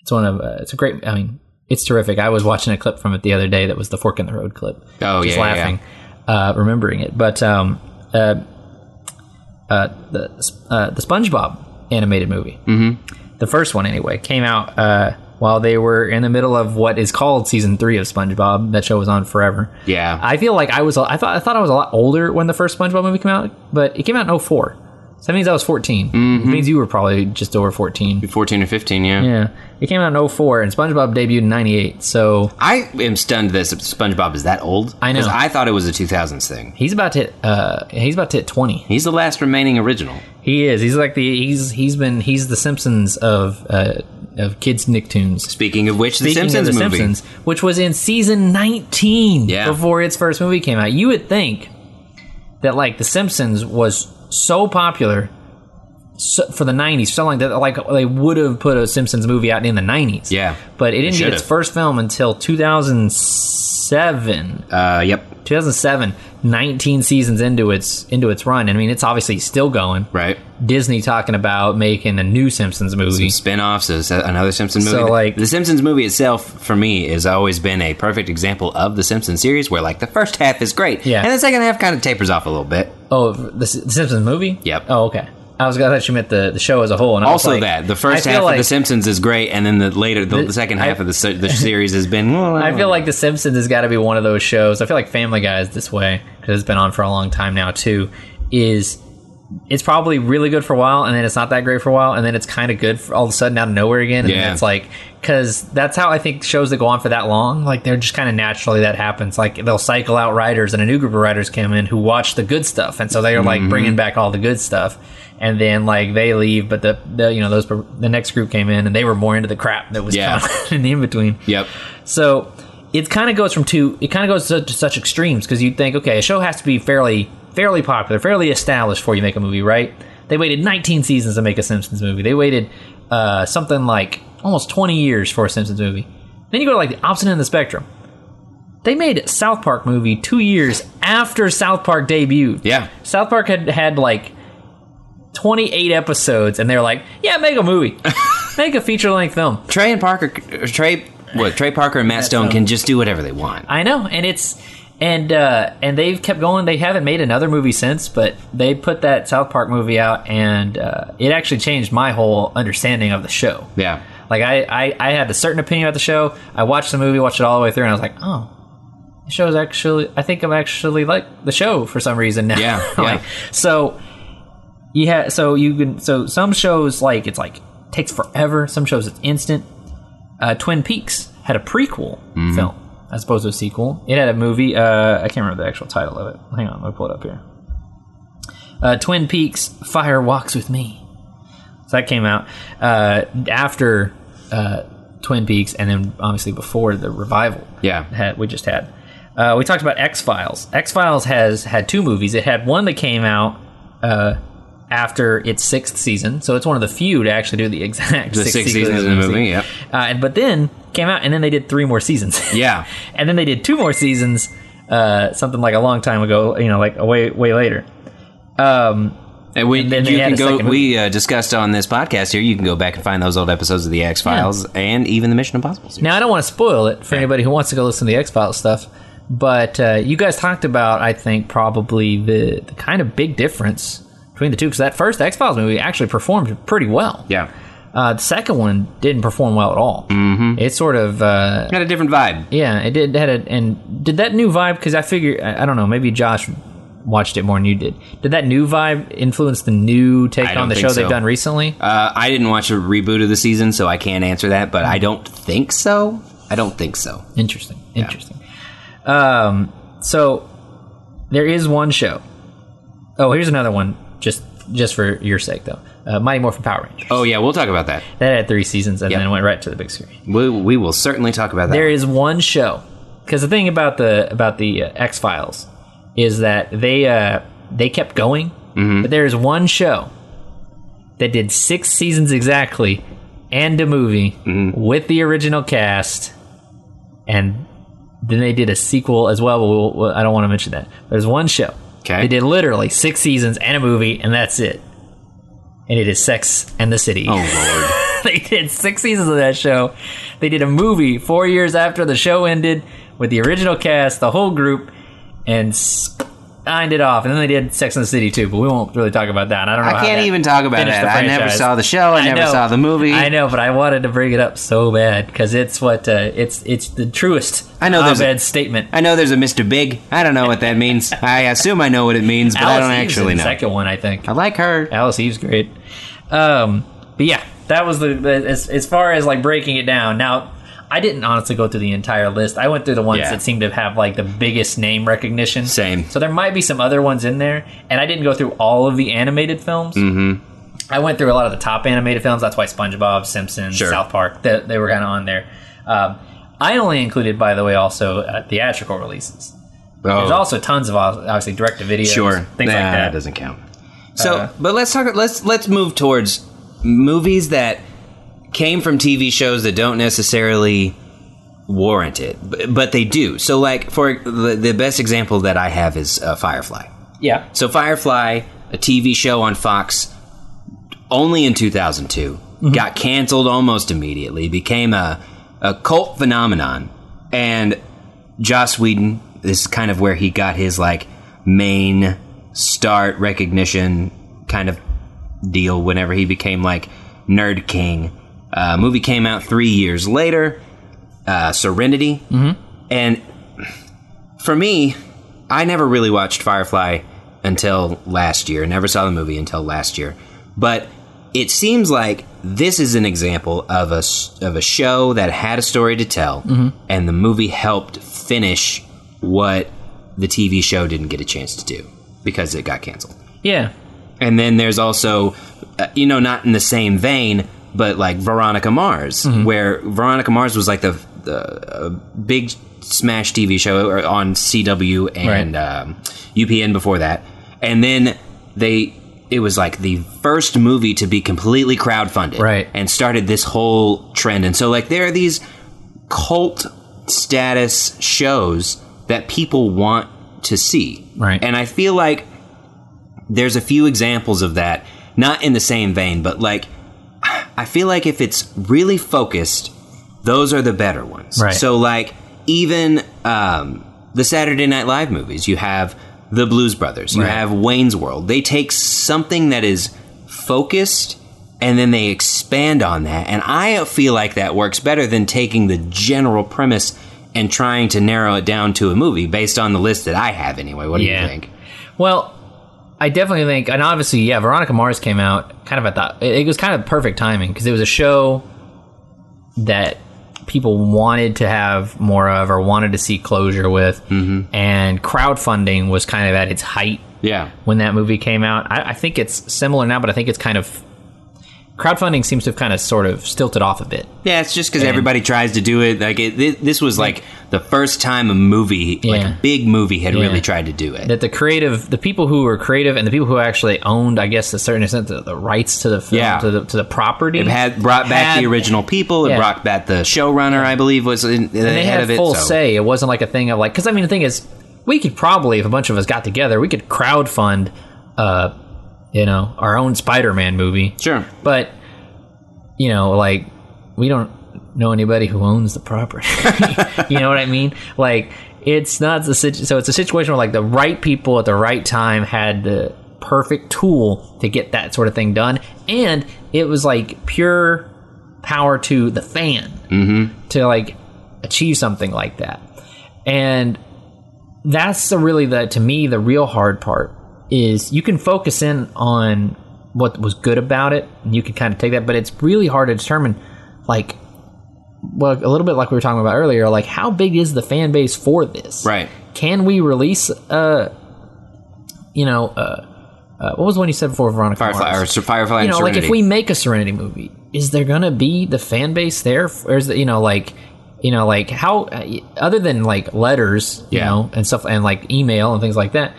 S2: it's one of uh, it's a great. I mean, it's terrific. I was watching a clip from it the other day that was the Fork in the Road clip.
S1: Oh,
S2: just
S1: yeah, yeah,
S2: laughing, Uh, remembering it. But um, uh, uh, the uh, the SpongeBob animated movie, mm-hmm. the first one anyway, came out uh, while they were in the middle of what is called season three of SpongeBob. That show was on forever.
S1: Yeah.
S2: I feel like I was. I thought I thought I was a lot older when the first SpongeBob movie came out, but it came out in 04. So that means I was 14.
S1: Mm-hmm.
S2: It means you were probably just over 14.
S1: 14 or 15, yeah.
S2: Yeah. It came out in 04, and SpongeBob debuted in 98. So
S1: I am stunned that SpongeBob is that old.
S2: I know.
S1: I thought it was a 2000s thing.
S2: he's about to hit, uh, he's about to hit 20.
S1: He's the last remaining original.
S2: He is. He's like the he's he's been he's the Simpsons of uh, of kids Nicktoons.
S1: Speaking of which, the Simpsons
S2: the
S1: movie.
S2: Simpsons, which was in season 19
S1: Yeah.
S2: before its first movie came out. You would think that like the Simpsons was so popular so, for the 90s, so like that like they would have put a Simpsons movie out in the 90s.
S1: Yeah.
S2: But it didn't get its first film until 2007.
S1: Uh, yep.
S2: 2007, 19 seasons into its into its run. I mean, it's obviously still going.
S1: Right.
S2: Disney talking about making a new Simpsons movie.
S1: Spin-offs is another Simpsons movie.
S2: So, like-
S1: the Simpsons movie itself, for me, has always been a perfect example of the Simpsons series, where like the first half is great,
S2: Yeah.
S1: and the second half kind of tapers off a little bit.
S2: Oh, the, S- the Simpsons movie?
S1: Yep.
S2: Oh, okay. I was gonna thought you meant the, the show as a whole. And
S1: Also,
S2: like-
S1: that the first half
S2: like,
S1: of the Simpsons is great, and then the later the,
S2: The-
S1: second
S2: I-
S1: half of the the series has been. Well,
S2: I feel like the Simpsons has got to be one of those shows. I feel like Family Guy is this way because it's been on for a long time now too. Is it's probably really good for a while, and then it's not that great for a while, and then it's kind of good for all of a sudden out of nowhere again. And
S1: Yeah.
S2: then it's like because that's how I think shows that go on for that long, like they're just kind of naturally that happens. Like they'll cycle out writers, and a new group of writers come in who watch the good stuff, and so they're
S1: Mm-hmm.
S2: like bringing back all the good stuff. And then like they leave, but the, the you know those the next group came in and they were more into the crap that was
S1: Yeah.
S2: kind of in the in between.
S1: Yep.
S2: So it kind of goes from two. It kind of goes to, to such extremes because you'd think, okay, a show has to be fairly fairly popular, fairly established before you make a movie, right? They waited 19 seasons to make a Simpsons movie. They waited uh, something like almost 20 years for a Simpsons movie. Then you go to like the opposite end of the spectrum. They made South Park movie two years after South Park debuted.
S1: Yeah.
S2: South Park had had like 28 episodes, and they're like, yeah, make a movie, make a feature length film.
S1: Trey and Parker, Trey, what Trey Parker and Matt Stone can just do whatever they want.
S2: I know, and it's and uh, and they've kept going. They haven't made another movie since, but they put that South Park movie out, and uh, it actually changed my whole understanding of the show.
S1: Yeah.
S2: Like I, I, I had a certain opinion about the show. I watched the movie, watched it all the way through, and I was like, oh, the show's actually. I think I'm actually like the show for some reason now.
S1: Yeah,
S2: like,
S1: yeah.
S2: so you have so you can so some shows like it's like takes forever. Some shows it's instant. Uh, Twin Peaks had a prequel
S1: Mm-hmm.
S2: film as opposed to a sequel. It had a movie. Uh, I can't remember the actual title of it. Hang on, let me pull it up here. Uh, Twin Peaks: Fire Walks with Me. So that came out uh, after uh, Twin Peaks, and then obviously before the revival.
S1: Yeah.
S2: had we just had. Uh, we talked about X Files. X Files has had two movies. It had one that came out uh, after its sixth season, so it's one of the few to actually do the exact
S1: The six seasons in the movie, yep.
S2: Uh, and but then came out, and then they did three more seasons.
S1: Yeah.
S2: and then they did two more seasons, uh, something like a long time ago. You know, like a way way later. Um,
S1: And we
S2: And then
S1: you can go. We uh, discussed on this podcast here. You can go back and find those old episodes of the X Files and even the Mission Impossible series.
S2: Now, I don't want to spoil it for anybody who wants to go listen to the X Files stuff, but uh, you guys talked about, I think, probably the, the kind of big difference between the two because that first X Files movie actually performed pretty well.
S1: Yeah,
S2: Uh, the second one didn't perform well at all. Mm-hmm. It sort of, uh,
S1: got a different vibe.
S2: yeah, it did had a and did that new vibe because I figure I, I don't know maybe Josh watched it more than you did. Did that new vibe influence the new take on the show they've done recently?
S1: Uh, I didn't watch a reboot of the season, so I can't answer that. But I don't think so. I don't think so.
S2: Interesting. Interesting. Um, so there is one show. Oh, here's another one. Just just for your sake, though. Uh, Mighty Morphin Power Rangers.
S1: Oh yeah, we'll talk about that.
S2: That had three seasons and
S1: Yep.
S2: then went right to the big screen.
S1: We, we will certainly talk about that.
S2: There is one show because the thing about the about the uh, X Files is that they uh, they kept going, but there is one show that did six seasons exactly and a movie with the original cast, and then they did a sequel as well. But we'll, we'll- I don't want to mention that. There's one show.
S1: Okay.
S2: They did literally six seasons and a movie, and that's it. and it is Sex and the City.
S1: Oh lord.
S2: they did six seasons of that show. They did a movie four years after the show ended with the original cast, the whole group, and signed it off. And then they did Sex and the City too, but we won't really talk about that. I don't know.
S1: I can't even talk about it. I never saw the show. I, never
S2: know.
S1: saw the movie.
S2: I know, but I wanted to bring it up so bad because it's what uh, it's it's the truest.
S1: I know there's a-
S2: statement.
S1: I know there's a Mr. Big. I don't know what that means. I assume I know what it means, but I don't
S2: Eve's
S1: actually
S2: the
S1: know.
S2: second one, I think.
S1: I like her.
S2: Alice Eve's great. Um, but yeah, that was the, the as, as far as like breaking it down. Now, I didn't honestly go through the entire list. I went through the ones
S1: Yeah.
S2: that seemed to have like the biggest name recognition.
S1: Same.
S2: So there might be some other ones in there, and I didn't go through all of the animated films. Mm-hmm. I went through a lot of the top animated films. That's why SpongeBob, Simpsons,
S1: Sure.
S2: South Park, they, they were kind of on there. Um, I only included, by the way, also uh, theatrical releases. There's
S1: Oh,
S2: also tons of obviously direct to video,
S1: sure.
S2: things
S1: Nah,
S2: like that.
S1: doesn't count. So,
S2: Uh,
S1: but let's talk. Let's let's move towards movies that came from TV shows that don't necessarily warrant it, but, but they do. So, like for the, the best example that I have is uh, Firefly.
S2: Yeah.
S1: So Firefly, a TV show on Fox, only in 2002, got canceled almost immediately, became a, a cult phenomenon, and Joss Whedon. This is kind of where he got his like main start recognition kind of deal. Whenever he became like Nerd King, uh, movie came out three years later, uh, Serenity, and for me, I never really watched Firefly until last year. Never saw the movie until last year. But it seems like this is an example of a of a show that had a story to tell, and the movie helped finish what the TV show didn't get a chance to do because it got canceled.
S2: Yeah.
S1: And then there's also, uh, you know, not in the same vein, but like Veronica Mars, where Veronica Mars was like the the uh, big smash TV show on CW and
S2: Right.
S1: um, UPN before that, and then they it was like the first movie to be completely crowdfunded,
S2: Right.
S1: and started this whole trend. And so like there are these cult status shows that people want to see,
S2: Right.
S1: And I feel like there's a few examples of that, not in the same vein, but like I feel like if it's really focused, those are the better ones.
S2: Right.
S1: So like even um, the Saturday Night Live movies, you have the Blues Brothers, you
S2: Right.
S1: have Wayne's World. They take something that is focused and then they expand on that. And I feel like that works better than taking the general premise and trying to narrow it down to a movie based on the list that I have anyway. What do
S2: Yeah.
S1: you think?
S2: Well, I definitely think, and obviously, yeah, Veronica Mars came out kind of at the. It was kind of perfect timing because it was a show that people wanted to have more of or wanted to see closure with, mm-hmm. and crowdfunding was kind of at its height
S1: Yeah.
S2: when that movie came out. I, I think it's similar now, but I think it's kind of crowdfunding seems to have kind of sort of stilted off a bit.
S1: Yeah, it's just because everybody tries to do it. Like it, thi- this was like the first time a movie, like a big movie, had
S2: Yeah.
S1: really tried to do it.
S2: That the creative, the people who were creative, and the people who actually owned, I guess, to a certain extent, the, the rights to the film,
S1: Yeah.
S2: to the to the property,
S1: It had brought back
S2: had-
S1: the original people. It
S2: Yeah.
S1: brought back the showrunner, I believe, was in, the
S2: and they
S1: head
S2: had
S1: of it.
S2: full
S1: so-
S2: say. It wasn't like a thing of like, because I mean, the thing is, we could probably, if a bunch of us got together, we could crowdfund, uh, you know, our own Spider-Man movie.
S1: Sure.
S2: But you know, like we don't know anybody who owns the property. you know what I mean? Like it's not the situ- so it's a situation where like the right people at the right time had the perfect tool to get that sort of thing done, and it was like pure power to the fan mm-hmm. to like achieve something like that, and that's the really the to me the real hard part is you can focus in on what was good about it and you can kind of take that but it's really hard to determine like well a little bit like we were talking about earlier like how big is the fan base for this
S1: Right.
S2: can we release uh you know uh, uh what was the one you said before veronica
S1: Firefly or
S2: Mars?
S1: Sir Firefly
S2: you know like if we make a serenity movie is there gonna be the fan base there or is it you know like you know like how uh, other than like letters you
S1: Yeah.
S2: know and stuff and like email and things like that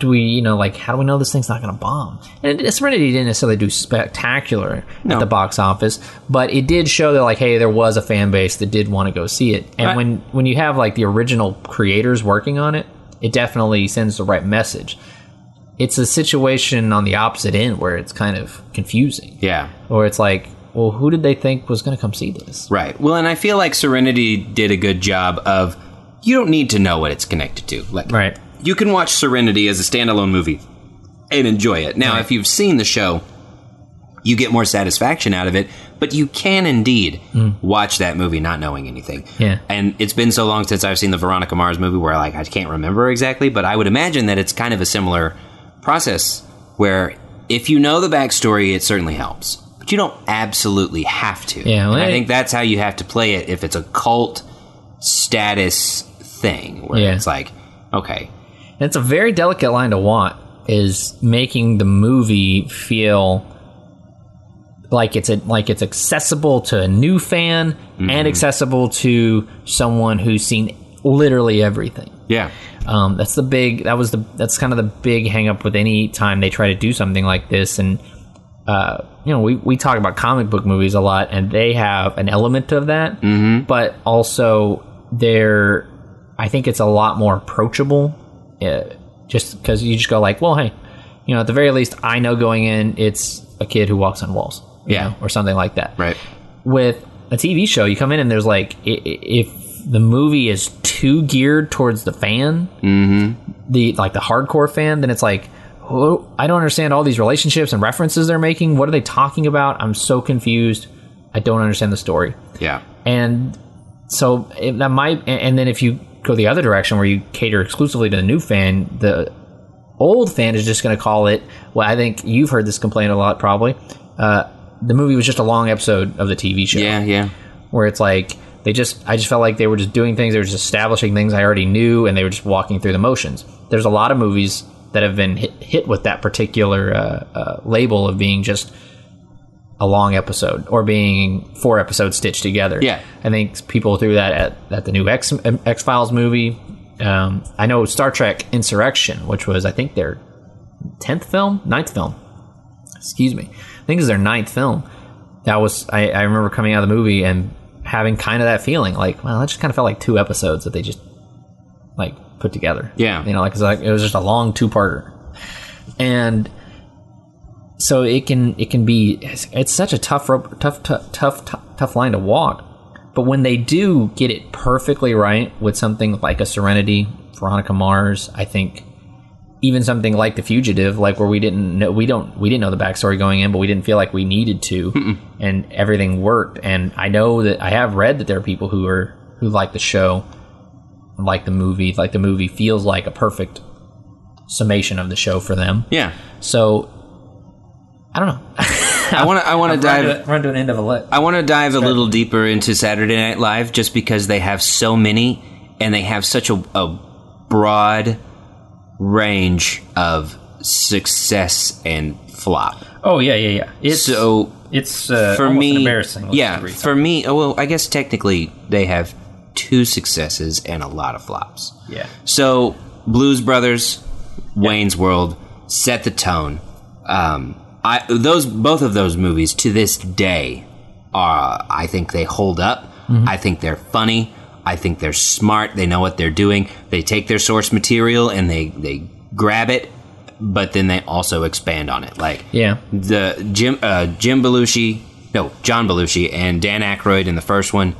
S2: do we you know like how do we know this thing's not gonna bomb and it- serenity didn't necessarily do spectacular
S1: No.
S2: at the box office but it did show that like hey there was a fan base that did want to go see it and
S1: Right.
S2: when when you have like the original creators working on it it definitely sends the right message it's a situation on the opposite end where it's kind of confusing.
S1: Yeah.
S2: Or it's like, well, who did they think was going to come see this?
S1: Right. Well, and I feel like Serenity did a good job of you don't need to know what it's connected to. Like
S2: Right.
S1: You can watch Serenity as a standalone movie and enjoy it. Now,
S2: Right.
S1: if you've seen the show, you get more satisfaction out of it, but you can indeed watch that movie not knowing anything.
S2: Mm. Yeah.
S1: And it's been so long since I've seen the Veronica Mars movie where like I can't remember exactly, but I would imagine that it's kind of a similar process where if you know the backstory, it certainly helps. But you don't absolutely have to.
S2: Yeah, well,
S1: And I think that's how you have to play it if it's a cult status thing where
S2: Yeah.
S1: it's like, okay,
S2: it's a very delicate line to walk is making the movie feel like it's a, like it's accessible to a new fan and accessible to someone who's seen literally everything.
S1: yeah.
S2: Um, that's the big. That was the. That's kind of the big hang up with any time they try to do something like this. And uh, you know, we we talk about comic book movies a lot, and they have an element of that. Mm-hmm. But also, they're. I think it's a lot more approachable. Uh, just because you just go like, well, hey, you know, at the very least, I know going in, it's a kid who walks on walls,
S1: Yeah.
S2: know, or something like that
S1: Right.
S2: with a TV show, you come in and there's like if the movie is too geared towards the fan, the like the hardcore fan, then it's like "Whoa, I don't understand all these relationships and references they're making. What are they talking about? I'm so confused. I don't understand the story.
S1: Yeah.
S2: And so it, that might, and then if you go the other direction where you cater exclusively to the new fan, the old fan is just going to call it. Well, I think you've heard this complaint a lot, probably. Uh, the movie was just a long episode of the TV show
S1: Yeah. Yeah.
S2: where it's like they just I just felt like they were just doing things they were just establishing things I already knew and they were just walking through the motions. There's a lot of movies that have been hit, hit with that particular uh, uh, label of being just a long episode or being four episodes stitched together.
S1: Yeah.
S2: I think people threw that at, at the new X X Files movie. Um, I know Star Trek Insurrection, which was I think their tenth film, ninth film. Excuse me, I think it's their ninth film. That was I, I remember coming out of the movie and having kind of that feeling like, well, that just kind of felt like two episodes that they just like put together.
S1: Yeah.
S2: you know, like it's like it was just a long two parter, and so it can it can be it's, such a tough rope, tough tough tough tough line to walk. But when they do get it perfectly right with something like a Serenity, Veronica Mars, I think even something like The Fugitive, like where we didn't know we don't we didn't know the backstory going in, but we didn't feel like we needed to, and everything worked. And I know that I have read that there are people who are who like the show, like the movie, like the movie feels like a perfect summation of the show for them.
S1: Yeah.
S2: So I don't know.
S1: I want to. I want to
S2: run,
S1: dive.
S2: to, run to an end of a lit.
S1: I want to dive a little deeper into Saturday Night Live just because they have so many and they have such a, a broad range of success and flop.
S2: Oh yeah, yeah, yeah. It's
S1: So
S2: it's uh,
S1: for
S2: almost
S1: me,
S2: embarrassing.
S1: Yeah, for me, oh, well, I guess technically they have two successes and a lot of flops.
S2: Yeah.
S1: So Blues Brothers, Wayne's World set the tone. Um, I those both of those movies to this day are I think they hold up. I think they're funny. I think they're smart. They know what they're doing. They take their source material and they they grab it, but then they also expand on it. Like
S2: Yeah.
S1: the Jim uh, Jim Belushi, no John Belushi and Dan Aykroyd in the first one,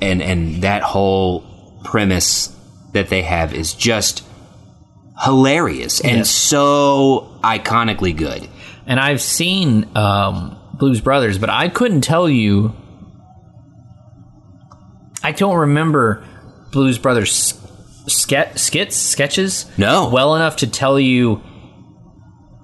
S1: and and that whole premise that they have is just hilarious and
S2: Yes.
S1: so iconically good.
S2: And I've seen um, Blues Brothers, but I couldn't tell you. I don't remember Blues Brothers ske- skits, sketches,
S1: No.
S2: well enough to tell you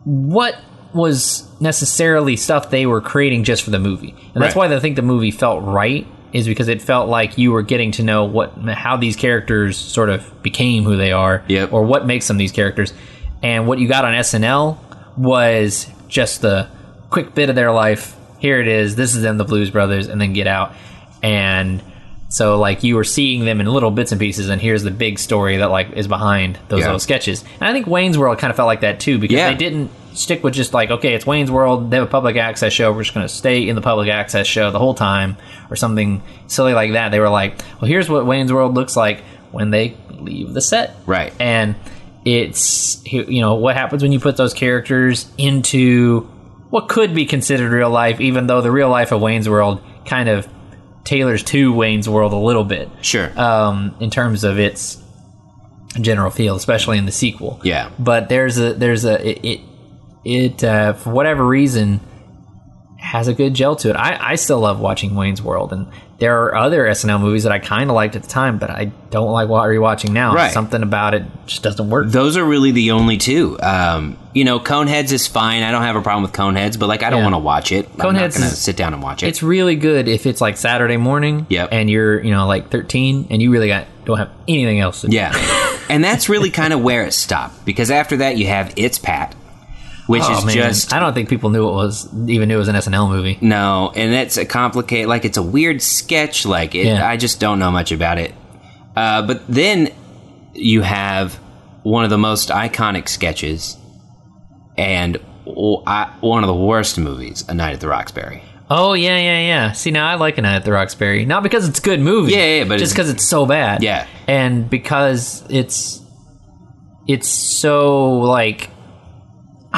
S2: what was necessarily stuff they were creating just for the movie. And that's
S1: Right.
S2: why I think the movie felt right is because it felt like you were getting to know what how these characters sort of became who they are
S1: Yep.
S2: or what makes them these characters. And what you got on SNL was just the quick bit of their life. Here it is. This is them, the Blues Brothers, and then get out. And so, like, you were seeing them in little bits and pieces, and here's the big story that like is behind those
S1: Yeah.
S2: little sketches. And I think Wayne's World kind of felt like that too, because
S1: Yeah.
S2: they didn't stick with just like, okay, it's Wayne's World. They have a public access show. We're just going to stay in the public access show the whole time, or something silly like that. They were like, well, here's what Wayne's World looks like when they leave the set,
S1: Right.
S2: and it's you know what happens when you put those characters into what could be considered real life, even though the real life of Wayne's World kind of tailors to Wayne's World a little bit
S1: Sure.
S2: um, in terms of its general feel, especially in the sequel.
S1: Yeah.
S2: But there's a there's a it it, it uh, for whatever reason has a good gel to it. I, I still love watching Wayne's World, and there are other SNL movies that I kind of liked at the time, but I don't like wa- rewatching now.
S1: Right.
S2: Something about it just doesn't work.
S1: Those are really the only two. Um, you know, Coneheads is fine. I don't have a problem with Coneheads, but like I don't
S2: Yeah.
S1: want to watch it. Coneheads, I'm not going to sit down and watch it.
S2: it's really good if it's like Saturday morning,
S1: Yep.
S2: and you're you know like 13, and you really got don't have anything else. To do.
S1: Yeah. and that's really kind of where it stopped because after that you have It's Pat, which
S2: Oh,
S1: is
S2: man.
S1: just
S2: I don't think people knew it was even knew it was an SNL movie.
S1: no, and it's a complicated like it's a weird sketch like it,
S2: Yeah.
S1: I just don't know much about it. Uh, but then you have one of the most iconic sketches and I- one of the worst movies, A Night at the Roxbury.
S2: Oh yeah, yeah, yeah. See now I like a Night at the Roxbury, not because it's a good movie,
S1: Yeah, yeah, but
S2: just
S1: it's-
S2: because it's so bad.
S1: Yeah.
S2: and because it's it's so like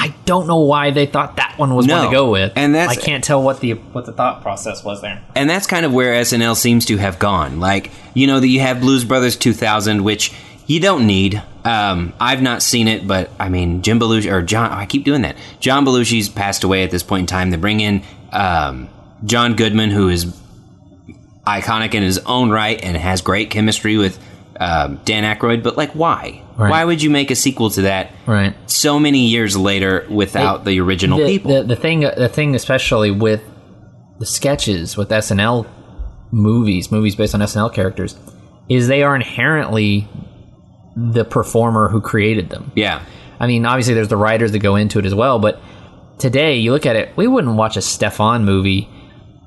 S2: I don't know why they thought that one was one to go with,
S1: And that's-
S2: I can't tell what the what the thought process was there.
S1: and that's kind of where SNL seems to have gone. Like, you know, that you have Blues Brothers 2000, which you don't need. Um, I've not seen it, but I mean, Jim Belushi or John. I keep doing that. John Belushi's passed away at this point in time. They bring in um, John Goodman, who is iconic in his own right and has great chemistry with um, Dan Aykroyd. But like, why?
S2: Right.
S1: Why would you make a sequel to that
S2: Right.
S1: so many years later without the original
S2: the,
S1: people?
S2: The, the thing, the thing, especially with the sketches with SNL movies, movies based on SNL characters, is they are inherently the performer who created them.
S1: yeah.
S2: I mean, obviously, there's the writers that go into it as well, but today, you look at it, we wouldn't watch a Stefan movie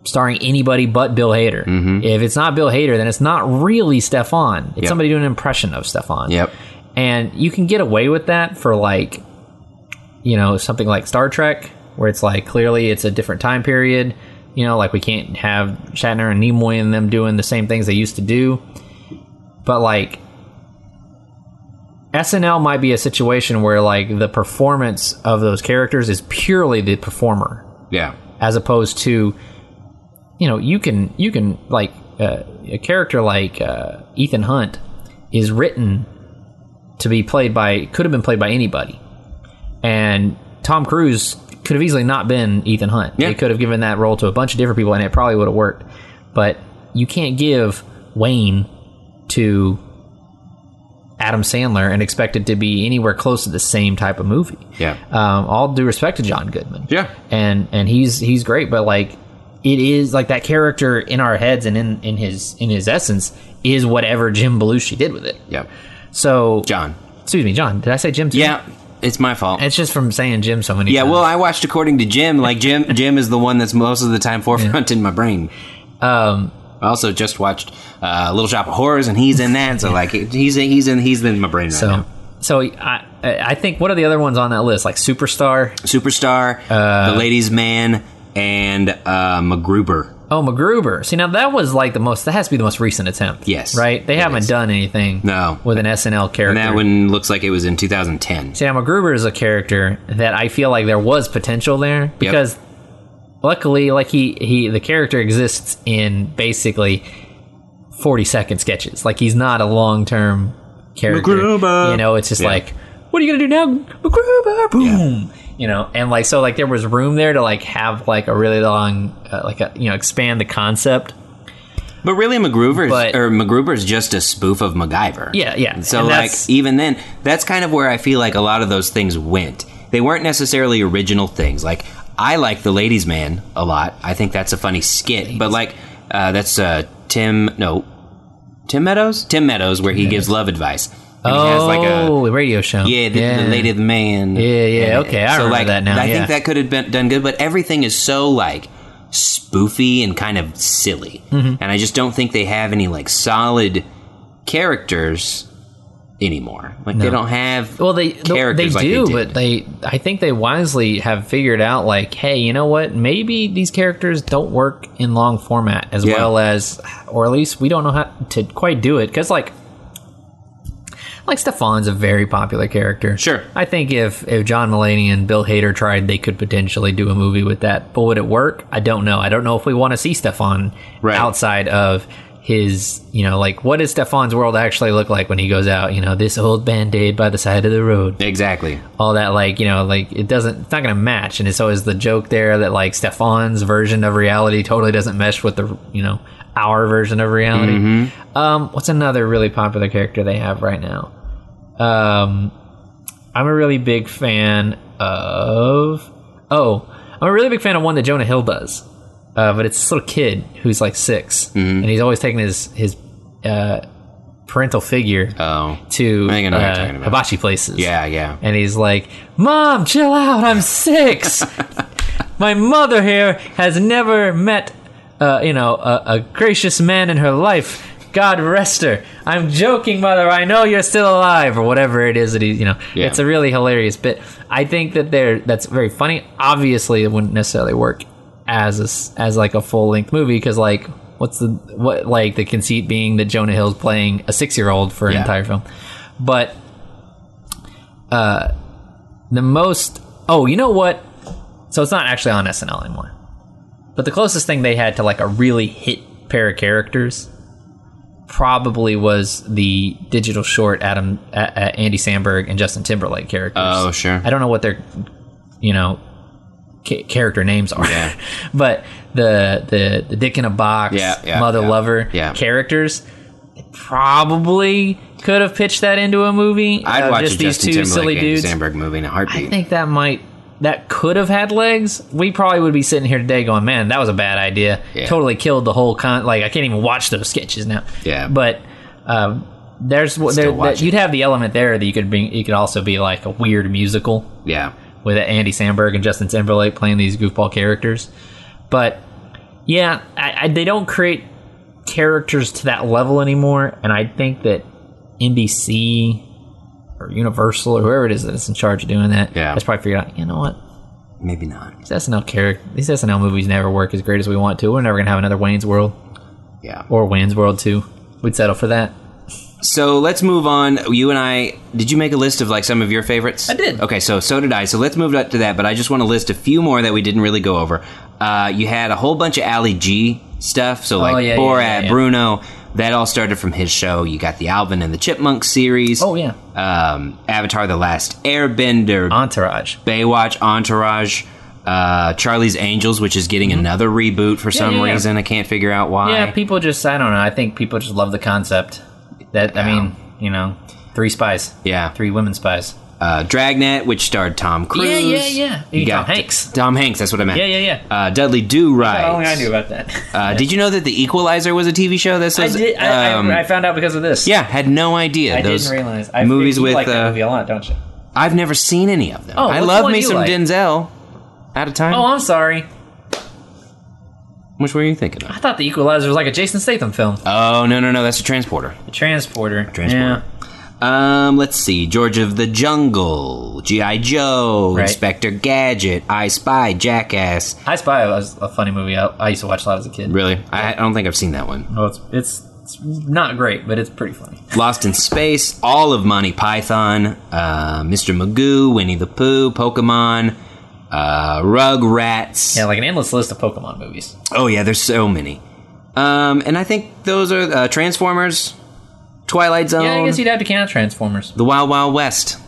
S2: starring anybody but Bill Hader. If it's not Bill Hader, then it's not really Stefan. It's
S1: Mm-hmm. Yep.
S2: somebody doing an impression of Stefan.
S1: Yep.
S2: And you can get away with that for like, you know, something like Star Trek, where it's like clearly it's a different time period. You know, like we can't have Shatner and Nimoy and them doing the same things they used to do. But like, SNL might be a situation where like the performance of those characters is purely the performer,
S1: Yeah.
S2: as opposed to, you know, you can you can like uh, a character like uh, Ethan Hunt is written to be played by could have been played by anybody, and Tom Cruise could have easily not been Ethan Hunt.
S1: Yeah.
S2: They could have given that role to a bunch of different people, and it probably would have worked. But you can't give Wayne to Adam Sandler and expect it to be anywhere close to the same type of movie.
S1: Yeah.
S2: Um, all due respect to John Goodman.
S1: Yeah.
S2: And and he's he's great, but like it is like that character in our heads and in, in his in his essence is whatever Jim Belushi did with it.
S1: Yeah.
S2: So
S1: John.
S2: excuse me, John, did I say Jim too?
S1: Yeah, it's my fault.
S2: It's just from saying Jim so many times.
S1: yeah,
S2: times.
S1: well, I watched according to Jim. Like Jim, Jim is the one that's most of the time forefront in my brain.
S2: um
S1: I also just watched uh, Little Shop of Horrors, and he's in that. So like, he's in, he's in he's in my brain right
S2: so
S1: now.
S2: so I I think what are the other ones on that list? Like Superstar,
S1: Superstar,
S2: Uh,
S1: The Ladies' Man, and uh, MacGruber.
S2: Oh, MacGruber. See, now that was like the most. That has to be the most recent attempt.
S1: Yes,
S2: right. They haven't
S1: is.
S2: done anything.
S1: No.
S2: with an SNL character.
S1: And that one looks like it was in 2010.
S2: See, now MacGruber is a character that I feel like there was potential there because, luckily, like he he the character exists in basically forty second sketches. Like he's not a long term character.
S1: MacGruber.
S2: You know, it's just
S1: Yeah.
S2: like, what are you gonna do now, MacGruber? Boom. You know, and like so, like there was room there to like have like a really long, uh, like a you know, expand the concept.
S1: But really, MacGruber
S2: But-
S1: or MacGruber is just a spoof of MacGyver.
S2: Yeah, yeah.
S1: So
S2: And
S1: like even then, that's kind of where I feel like a lot of those things went. They weren't necessarily original things. Like I like the Ladies' Man a lot. I think that's a funny skit. But like uh, that's uh, Tim no Tim Meadows Tim Meadows where he gives love advice. And he has
S2: oh,
S1: like a
S2: a radio show.
S1: yeah, the, the lady of the man.
S2: Yeah, yeah, okay, I remember
S1: like,
S2: that now,
S1: I
S2: yeah.
S1: think that could have been done good, but everything is so like spoofy and kind of silly,
S2: Mm-hmm.
S1: and I just don't think they have any like solid characters anymore. Like they don't have
S2: Well, they they
S1: characters like
S2: do,
S1: they
S2: but they I think they wisely have figured out like, hey, you know what? Maybe these characters don't work in long format as
S1: Yeah.
S2: well as, or at least we don't know how to quite do it because like. Like Stefan's a very popular character.
S1: Sure.
S2: I think if if John Mulaney and Bill Hader tried, they could potentially do a movie with that. But would it work? I don't know. I don't know if we want to see Stefan
S1: Right.
S2: outside of his, you know, like what does Stefan's world actually look like when he goes out? You know, this old band aid by the side of the road
S1: Exactly.
S2: all that like you know like it doesn't it's not gonna match and it's always the joke there that like stefan's version of reality totally doesn't mesh with the you know our version of reality um what's another really popular character they have right now um i'm a really big fan of oh i'm a really big fan of one that jonah hill does uh, but it's this little kid who's like 6 and he's always taking his his uh, parental figure
S1: Oh.
S2: to
S1: I think I know what you're
S2: uh, hibachi places
S1: Yeah, yeah.
S2: and he's like, Mom, chill out. I'm six. My mother here has never met, uh, you know, a, a gracious man in her life. God rest her. I'm joking, mother. I know you're still alive, or whatever it is that he, you know.
S1: Yeah.
S2: It's a really hilarious bit. I think that they're that's very funny. Obviously, it wouldn't necessarily work as a as like a full length movie because like. What's the what like the conceit being that Jonah Hill's playing a six year old for an
S1: Yeah.
S2: entire film, but uh, the most oh you know what so it's not actually on snl anymore but the closest thing they had to like a really hit pair of characters probably was the digital short adam uh, uh, andy samberg and justin timberlake characters
S1: Oh, sure.
S2: i don't know what their you know ca- character names are
S1: Yeah.
S2: but the the the dick in a box
S1: Yeah, yeah,
S2: mother lover characters probably could have pitched that into a movie
S1: I'd
S2: of
S1: watch
S2: just these
S1: Justin
S2: two
S1: Timberlake
S2: silly
S1: Andy
S2: dudes
S1: Samberg movie in a heartbeat.
S2: I think that might that could have had legs. We probably would be sitting here today going, "Man, that was a bad idea.
S1: Yeah.
S2: Totally killed the whole con." Like I can't even watch those sketches now.
S1: Yeah.
S2: but um, there's there, that you'd have the element there that you could bring. You could also be like a weird musical
S1: yeah.
S2: with Andy Samberg and Justin Timberlake playing these goofball characters. But yeah, I, I, they don't create characters to that level anymore, and I think that NBC or Universal or whoever it is that's in charge of doing that
S1: Yeah.
S2: has probably figured out. You know what?
S1: Maybe not.
S2: These SNL character, these SNL movies never work as great as we want to. We're never gonna have another Wayne's World
S1: Yeah.
S2: or Wayne's World two. We'd settle for that.
S1: So let's move on. You and I, did you make a list of like some of your favorites?
S2: I did.
S1: Okay, so so did I. So let's move up to that. But I just want to list a few more that we didn't really go over. Uh, you had a whole bunch of Ali G stuff. So like
S2: Oh, yeah,
S1: Borat,
S2: yeah, yeah.
S1: Bruno. That all started from his show. You got the Alvin and the Chipmunks series.
S2: Oh yeah,
S1: Um, Avatar: The Last Airbender.
S2: Entourage.
S1: Baywatch, Entourage, uh, Charlie's Angels, which is getting another reboot for some
S2: Mm-hmm. yeah, yeah.
S1: reason. I can't figure out why.
S2: Yeah, people just I don't know. I think people just love the concept. That I mean, you know, three spies.
S1: Yeah.
S2: Three women spies.
S1: Uh, Dragnet, which starred Tom Cruise.
S2: Yeah, yeah, yeah.
S1: You
S2: You
S1: got
S2: Tom Hanks.
S1: Tom Hanks. That's what I meant.
S2: Yeah, yeah, yeah.
S1: Uh, Dudley Do Right.
S2: That's all I knew about that.
S1: Uh, did you know that The Equalizer was a TV show? That
S2: I did. I,
S1: um,
S2: I, I found out because of this.
S1: yeah, had no idea.
S2: I
S1: Those
S2: didn't realize. I
S1: movies with.
S2: like that
S1: uh,
S2: movie a lot, don't you?
S1: I've never seen any of them.
S2: Oh,
S1: I love me some
S2: like?
S1: Denzel. Out of time.
S2: Oh, I'm sorry.
S1: Which were you thinking of?
S2: I thought The Equalizer was like a Jason Statham film.
S1: Oh no no no! That's a transporter.
S2: The Transporter.
S1: Transporter. Um, let's see. George of the Jungle, GI Joe,
S2: Right.
S1: Inspector Gadget, I Spy, Jackass.
S2: I Spy was a funny movie. I, I used to watch a lot as a kid.
S1: Really, I, I don't think I've seen that one.
S2: Well, it's, it's it's not great, but it's pretty funny.
S1: Lost in Space, all of Monty Python, uh, Mr. Magoo, Winnie the Pooh, Pokemon, uh, Rugrats.
S2: Yeah, like an endless list of Pokemon movies.
S1: Oh yeah, there's so many. Um, and I think those are uh, Transformers, Twilight Zone,
S2: Yeah, I guess you'd have to count Transformers.
S1: The Wild Wild West.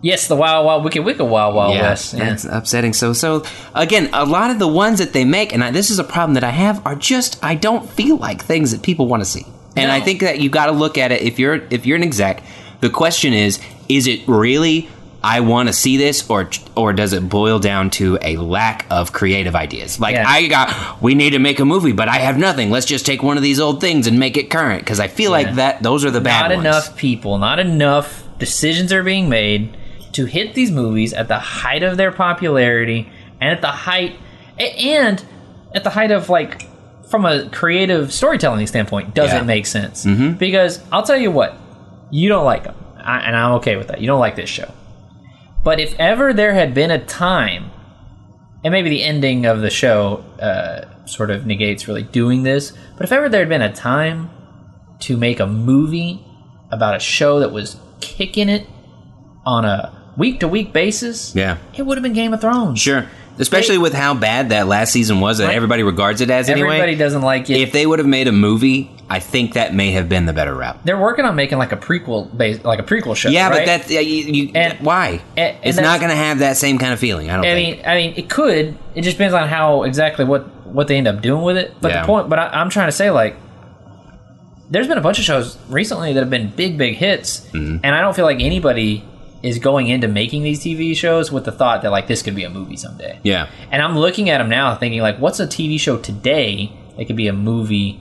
S2: Yes, the Wild Wild Wicked Wicked Wild Wild
S1: yeah,
S2: West. Yeah.
S1: that's upsetting. So, so again, a lot of the ones that they make, and I, this is a problem that I have, are just I don't feel like things that people want to see. And I think that you got to look at it if you're if you're an exec. The question is, is it really I want to see this, or or does it boil down to a lack of creative ideas? Like. I got, we need to make a movie, but I have nothing. Let's just take one of these old things and make it current because I feel
S2: Yeah.
S1: like that those are the bad ones.
S2: not
S1: ones.
S2: enough people, not enough decisions are being made to hit these movies at the height of their popularity and at the height and at the height of like from a creative storytelling standpoint does
S1: Yeah.
S2: it make sense mm-hmm. because i'll tell you what you don't like them I, and i'm okay with that you don't like this show but if ever there had been a time and maybe the ending of the show uh, sort of negates really doing this but if ever there had been a time to make a movie about a show that was kicking it on a week to week basis,
S1: Yeah.
S2: it would have been Game of Thrones.
S1: Sure. Especially with how bad that last season was that
S2: Right.
S1: everybody regards it as anyway.
S2: Everybody doesn't like it.
S1: If they would have made a movie, I think that may have been the better route.
S2: They're working on making like a prequel, base, like a prequel show.
S1: Yeah,
S2: right?
S1: but that's yeah, you, you,
S2: And-
S1: why?
S2: and- and
S1: it's not going to have that same kind of feeling. I don't
S2: I
S1: think.
S2: mean, I mean, it could. It just depends on how exactly what what they end up doing with it. But
S1: Yeah.
S2: the point, but I, I'm trying to say, like, there's been a bunch of shows recently that have been big, big hits,
S1: Mm-hmm.
S2: and I don't feel like anybody is going into making these TV shows with the thought that like this could be a movie someday.
S1: yeah,
S2: And I'm looking at them now, thinking like, what's a TV show today that could be a movie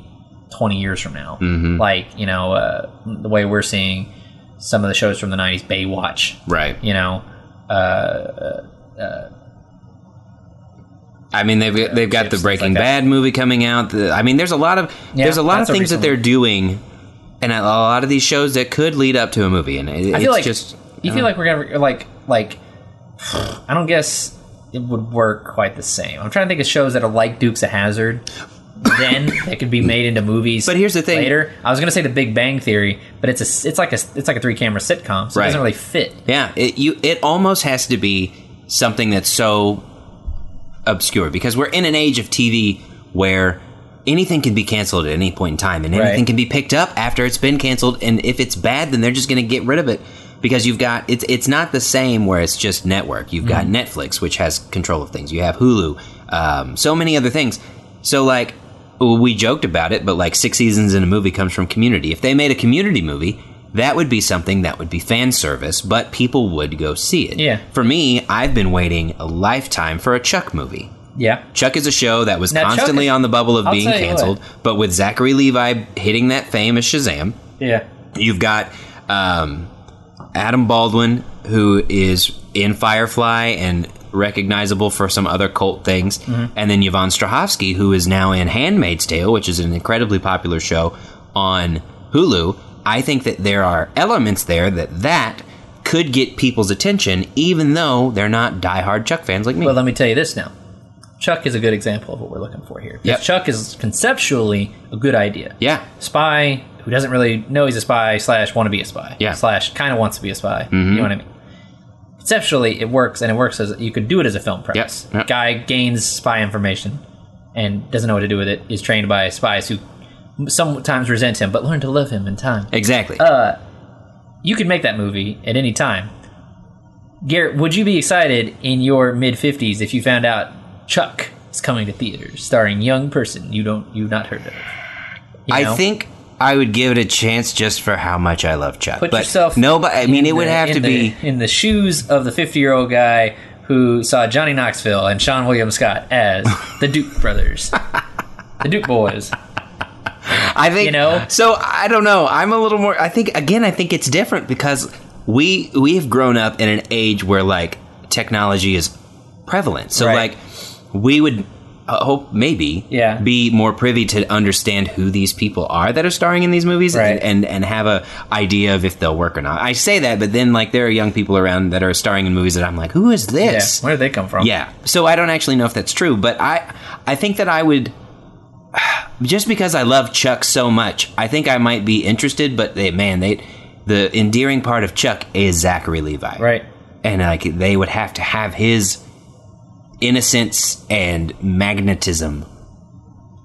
S2: 20 years from now?
S1: Mm-hmm.
S2: Like, you know, uh, the way we're seeing some of the shows from the 90s, Baywatch,
S1: right.
S2: you know,
S1: I mean, they've they've got the Breaking
S2: like.
S1: Bad movie coming out. The, I mean, there's a lot of
S2: Yeah,
S1: there's a lot of things that they're doing, and a lot of these shows that could lead up to a movie. And it,
S2: I
S1: it's
S2: feel like
S1: just
S2: you feel like we're gonna like like I don't guess it would work quite the same. I'm trying to think of shows that are like Dukes of Hazzard. Then that could be made into movies.
S1: But here's the thing.
S2: Later, I was gonna say The Big Bang Theory, but it's a it's like a it's like a three camera sitcom, so it doesn't really fit.
S1: Yeah, it you it almost has to be something that's so obscure because we're in an age of TV where anything can be canceled at any point in time and anything
S2: Right.
S1: can be picked up after it's been canceled and if it's bad then they're just going to get rid of it because you've got it's it's not the same where it's just network. You've got Netflix which has control of things. You have Hulu, um, so many other things. So like we joked about it, but like six seasons in a movie comes from Community. If they made a Community movie, that would be something that would be fan service, but people would go see it.
S2: Yeah.
S1: For me, I've been waiting a lifetime for a Chuck movie.
S2: Yeah,
S1: Chuck is a show that was
S2: Now, Chuck
S1: constantly
S2: is-
S1: on the bubble of
S2: I'll
S1: being
S2: tell you
S1: canceled, but with Zachary Levi hitting that fame as Shazam,
S2: yeah.
S1: You've got um, Adam Baldwin, who is in Firefly and recognizable for some other cult things, and then Yvonne Strahovski, who is now in *Handmaid's Tale*, which is an incredibly popular show on Hulu. I think that there are elements there that that could get people's attention, even though they're not diehard Chuck fans like me.
S2: Well, let me tell you this now. Chuck is a good example of what we're looking for here.
S1: Yep.
S2: Chuck is conceptually a good idea.
S1: yeah,
S2: spy who doesn't really know he's a spy slash want to be a spy
S1: Yeah. Mm-hmm.
S2: slash kind of wants to be a spy you know what i mean conceptually it works and it works as you could do it as a film premise.
S1: Yep.
S2: guy gains spy information and doesn't know what to do with it is trained by spies who sometimes resent him but learn to love him in time.
S1: Exactly.
S2: Uh, you could make that movie at any time. Garrett would you be excited in your mid 50s if you found out chuck is coming to theaters starring young person you don't you've not heard of? You
S1: I think I would give it a chance just for how much I love Chuck.
S2: Put
S1: but
S2: yourself.
S1: no, but I mean, it would
S2: the-
S1: have to
S2: the-
S1: be.
S2: in the shoes of the fifty-year-old guy who saw Johnny Knoxville and Seann William Scott as the Duke brothers, the Duke boys.
S1: I think
S2: You know?
S1: So I don't know. I'm a little more. I think again. I think it's different because we we have grown up in an age where like technology is prevalent. So
S2: Right.
S1: like we would uh, hope maybe
S2: Yeah.
S1: be more privy to understand who these people are that are starring in these movies
S2: Right.
S1: and, and and have a idea of if they'll work or not. I say that, but then like there are young people around that are starring in movies that I'm like, who is
S2: Yeah,
S1: this?
S2: where did they come from?
S1: Yeah. So I don't actually know if that's true, but I I think that I would just because I love Chuck so much, I think I might be interested, but they man, they the endearing part of Chuck is Zachary Levi.
S2: right.
S1: And like they would have to have his innocence and magnetism.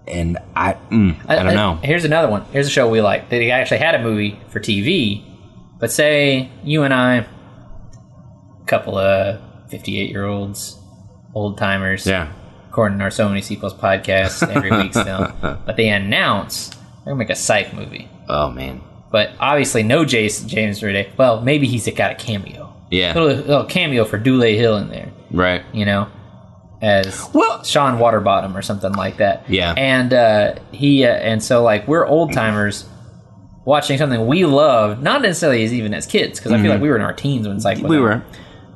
S1: And I mm, I, don't know.
S2: Here's another one. Here's a show we like. They actually had a movie for TV, but say you and I, a couple of fifty-eight-year-olds, old timers,
S1: yeah.
S2: according to our So Many Sequels podcast every week still. But they announce they're gonna make a Psych movie.
S1: Oh man.
S2: But obviously no Jason James Roday. Well, maybe he's got a cameo.
S1: Yeah.
S2: Little, little cameo for Dule Hill in there,
S1: Right.
S2: you know, as
S1: Well,
S2: Sean Waterbottom or something like that.
S1: Yeah.
S2: And uh, he uh, and so like we're old timers watching something we love, not necessarily as even as kids, because I feel like we were in our teens when Psych. was
S1: Mm-hmm. we
S2: out.
S1: were.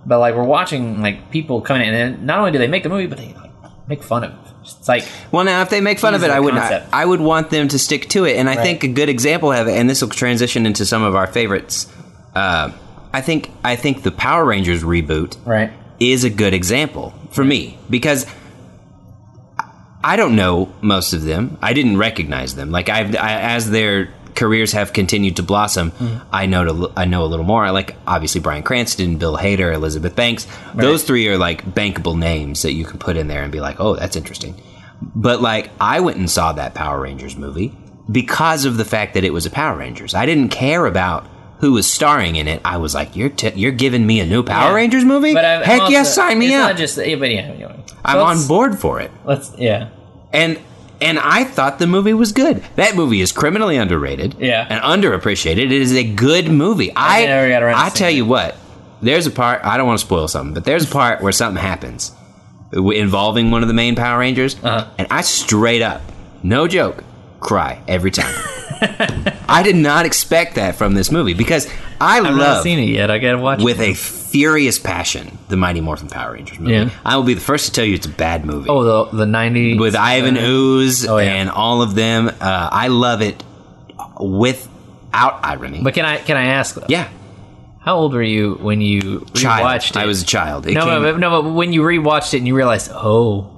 S2: but like we're watching like people coming in, and not only do they make the movie, but they like make fun of it. It's like
S1: Well, now if they make fun of it, I would
S2: concept.
S1: I, would want them to stick to it, and I
S2: Right.
S1: think a good example of it, and this will transition into some of our favorites. Uh, I think I think the Power Rangers reboot
S2: right,
S1: is a good example for me because I don't know most of them. I didn't recognize them. Like I've I, as their careers have continued to blossom, mm. I know to, I know a little more. I like obviously Bryan Cranston, Bill Hader, Elizabeth Banks. Those three are like bankable names that you can put in there and be like, oh, that's interesting. But like, I went and saw that Power Rangers movie because of the fact that it was a Power Rangers. I didn't care about who was starring in it. I was like, you're t- you're giving me a new Power
S2: Yeah.
S1: Rangers movie?
S2: But I'm
S1: Heck
S2: also-
S1: yes, sign me up.
S2: Just, yeah, but yeah, anyway. So
S1: I'm on board for it.
S2: Let's yeah.
S1: And and I thought the movie was good. That movie is criminally underrated.
S2: Yeah.
S1: And underappreciated. It is a good movie. I
S2: got
S1: I tell you what, there's a part I don't want to spoil something, but there's a part where something happens involving one of the main Power Rangers,
S2: Uh-huh.
S1: and I straight up, no joke, cry every time. I did not expect that from this movie because I
S2: I've not
S1: love
S2: seen it yet. I gotta watch
S1: with
S2: it.
S1: a furious passion the Mighty Morphin Power Rangers movie.
S2: Yeah.
S1: I will be the first to tell you it's a bad movie
S2: Oh, the the ninety
S1: with Ivan Ooze
S2: Oh, yeah.
S1: and all of them. Uh, I love it without irony.
S2: But can I can I ask? Though,
S1: yeah,
S2: How old were you when you
S1: child.
S2: rewatched it?
S1: I was a child. It
S2: no,
S1: came-
S2: but, no, but when you rewatched it and you realized, oh,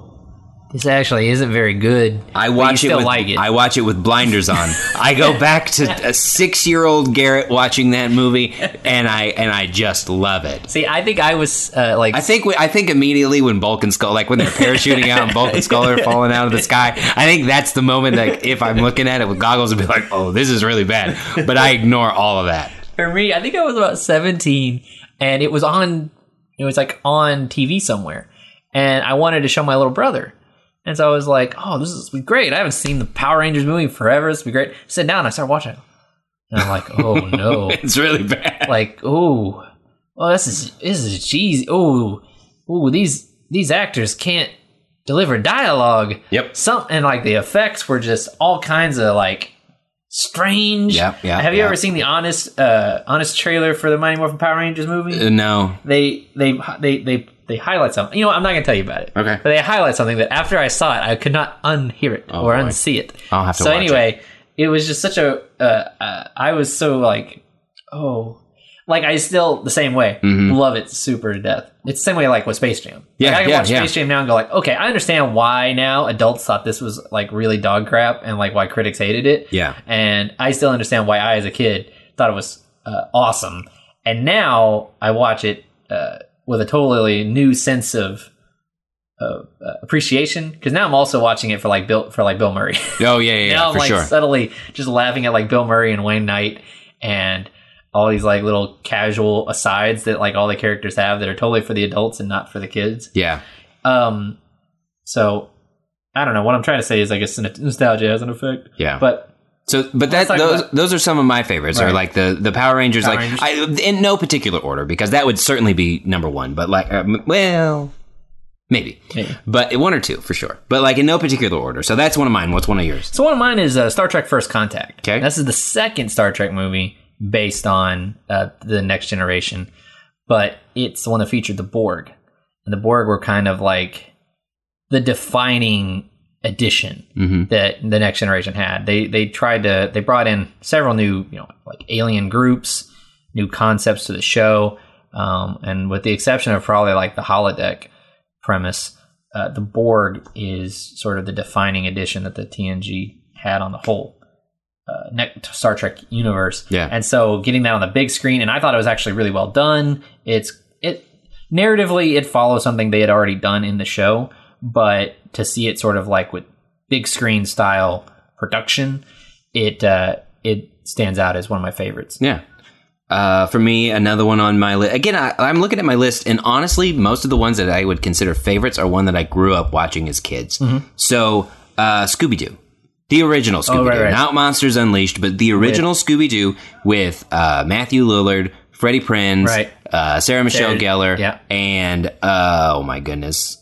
S2: this actually isn't very good.
S1: I watch it with
S2: like it.
S1: I watch it with blinders on. I go back to a six-year-old Garrett watching that movie, and I and I just love it.
S2: See, I think I was uh, like,
S1: I think we, I think immediately when Bulk and Skull, like when they're parachuting out and Bulk and Skull are falling out of the sky, I think that's the moment that if I'm looking at it with goggles, I'd be like, oh, this is really bad. But I ignore all of that.
S2: for me, I think I was about seventeen, and it was on. It was like on TV somewhere, and I wanted to show my little brother. And so I was like, "Oh, this is great! I haven't seen the Power Rangers movie forever. This will be great." Sit down. And I start watching. And I'm like, "Oh no!"
S1: It's really bad.
S2: like, "Oh, well, this is this is cheesy. Oh, oh, these these actors can't deliver dialogue.
S1: Yep.
S2: Some and like the effects were just all kinds of like strange.
S1: Yep, yeah,
S2: Have you ever seen the honest uh honest trailer for the Mighty Morphin Power Rangers movie?
S1: Uh, no.
S2: they they they they they highlight something. You know, what, I'm not gonna tell you about it.
S1: Okay.
S2: But they highlight something that after I saw it, I could not unhear it
S1: Oh,
S2: or
S1: boy.
S2: unsee it.
S1: I'll have to
S2: So anyway, it. was just such a. Uh, uh, I was so like, oh, like I still the same way love it super to death. It's the same way like with Space Jam.
S1: Mm-hmm. Yeah,
S2: like, I can
S1: yeah,
S2: watch
S1: yeah.
S2: Space Jam now and go like, okay, I understand why now adults thought this was like really dog crap and like why critics hated it.
S1: Yeah.
S2: and I still understand why I as a kid thought it was uh, awesome. And now I watch it uh, with a totally new sense of. Uh, appreciation because now I'm also watching it for like Bill for like Bill Murray.
S1: Oh yeah, yeah, yeah
S2: now I'm like
S1: sure.
S2: subtly just laughing at like Bill Murray and Wayne Knight and all these like little casual asides that like all the characters have that are totally for the adults and not for the kids.
S1: yeah.
S2: Um, so I don't know. What I'm trying to say is, I guess nostalgia has an effect.
S1: Yeah.
S2: But
S1: So, but that those those are some of my favorites. Are
S2: Right.
S1: like the the Power Rangers,
S2: Power
S1: like
S2: Rangers.
S1: I, in no particular order, because that would certainly be number one. But like, um, well, maybe,
S2: Maybe.
S1: but one or two for sure. But like in no particular order. So that's one of mine. What's one of yours?
S2: so one of mine is uh, Star Trek: First Contact.
S1: Okay.
S2: this is the second Star Trek movie based on uh, the Next Generation, but it's the one that featured the Borg, and the Borg were kind of like the defining addition
S1: Mm-hmm.
S2: that the next generation had. They they tried to they brought in several new you know like alien groups, new concepts to the show, um, and with the exception of probably like the holodeck premise, uh, the Borg is sort of the defining addition that the TNG had on the whole uh, Star Trek universe.
S1: Yeah.
S2: and so getting that on the big screen, and I thought it was actually really well done. It's it narratively it follows something they had already done in the show, but to see it sort of like with big screen style production, it uh, it stands out as one of my favorites.
S1: Yeah. Uh, for me, another one on my list. Again, I, I'm looking at my list, and honestly, most of the ones that I would consider favorites are one that I grew up watching as kids.
S2: Mm-hmm.
S1: So, uh, Scooby Doo, the original Scooby Doo,
S2: Oh, right, right.
S1: not Monsters Unleashed, but the original Scooby Doo with uh, Matthew Lillard, Freddie Prinze,
S2: Right.
S1: uh, Sarah Michelle
S2: Sarah-
S1: Gellar,
S2: yeah.
S1: and uh, oh my goodness,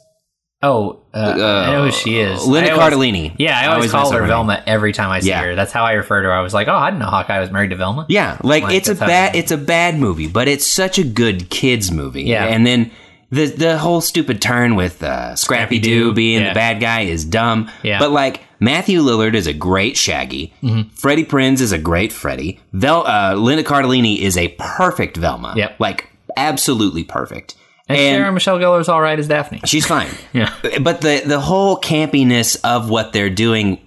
S2: Oh, uh, I know who she is.
S1: Linda
S2: I always-
S1: Cardellini.
S2: Yeah, I
S1: I
S2: always,
S1: always
S2: call her
S1: her name.
S2: Velma every time I see
S1: Yeah.
S2: her. That's how I refer to her. I was like, oh, I didn't know Hawkeye was married to Velma.
S1: Yeah, like,
S2: Like,
S1: it's a bad it's a bad movie, but it's such a good kids movie.
S2: Yeah.
S1: and then the the whole stupid turn with uh, Scrappy Doo being
S2: yeah.
S1: the bad guy is dumb.
S2: Yeah.
S1: but like Matthew Lillard is a great Shaggy.
S2: Mm-hmm.
S1: Freddie Prinze is a great Freddy. Vel- uh, Linda Cardellini is a perfect Velma.
S2: Yep.
S1: like absolutely perfect.
S2: And, Sarah Michelle Gellar is all right as Daphne.
S1: She's fine.
S2: Yeah.
S1: But the the whole campiness of what they're doing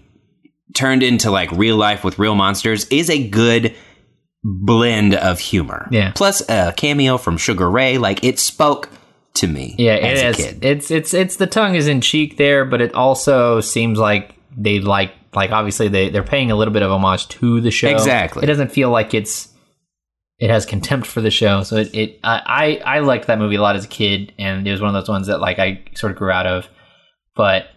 S1: turned into like real life with real monsters is a good blend of humor.
S2: Yeah.
S1: Plus a cameo from Sugar Ray, like it spoke to me.
S2: Yeah,
S1: as
S2: it
S1: a kid.
S2: It's it's it's the tongue is in cheek there, but it also seems like they like like obviously they they're paying a little bit of homage to the show.
S1: Exactly.
S2: It doesn't feel like it's it has contempt for the show. So it, it I, I liked that movie a lot as a kid, and it was one of those ones that like I sort of grew out of. But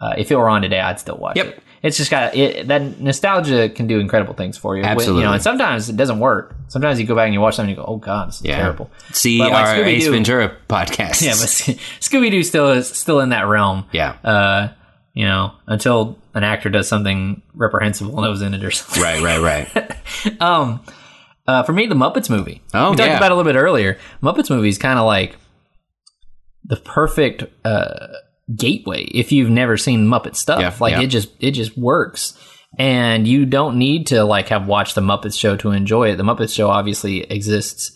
S2: uh, if it were on today, I'd still watch
S1: Yep.
S2: it. It's just got it, that nostalgia can do incredible things for you.
S1: Absolutely.
S2: you know, and sometimes it doesn't work. Sometimes you go back and you watch something and you go, "Oh God, this is
S1: Yeah.
S2: terrible."
S1: See
S2: But, like,
S1: our Ace
S2: Scooby-Doo-
S1: Ventura podcast.
S2: Yeah, but Scooby Doo still is still in that realm.
S1: yeah.
S2: Uh, you know, until an actor does something reprehensible that was in it or something.
S1: right, right, right.
S2: Um, uh, for me, the Muppets movie.
S1: Oh,
S2: we talked
S1: yeah.
S2: about it a little bit earlier. Muppets movie is kind of like the perfect uh, gateway if you've never seen Muppet stuff.
S1: Yeah,
S2: like
S1: yeah.
S2: it just it just works, and you don't need to like have watched the Muppets show to enjoy it. The Muppets show obviously exists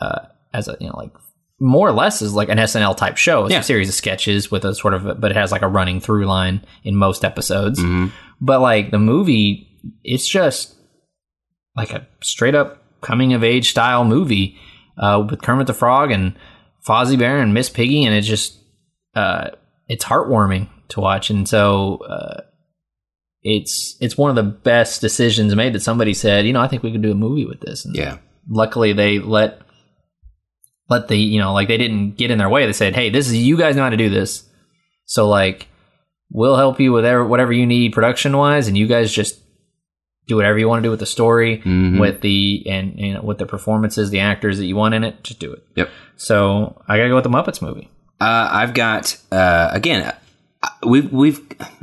S2: uh, as a you know like more or less is like an SNL type show. It's
S1: Yeah.
S2: a series of sketches with a sort of, but it has like a running through line in most episodes.
S1: Mm-hmm.
S2: But like the movie, it's just like a straight up coming of age style movie uh, with Kermit the Frog and Fozzie Bear and Miss Piggy, and it just uh, it's heartwarming to watch. And so uh, it's it's one of the best decisions made that somebody said, you know, I think we could do a movie with this. And
S1: Yeah.
S2: luckily they let let the you know like they didn't get in their way they said hey this is you guys know how to do this so like we'll help you with whatever you need production wise and you guys just do whatever you want to do with the story
S1: Mhm.
S2: with the and you know with the performances the actors that you want in it just do it
S1: Yep.
S2: so i gotta go with the muppets movie
S1: Uh, I've got uh, again. uh, We've we've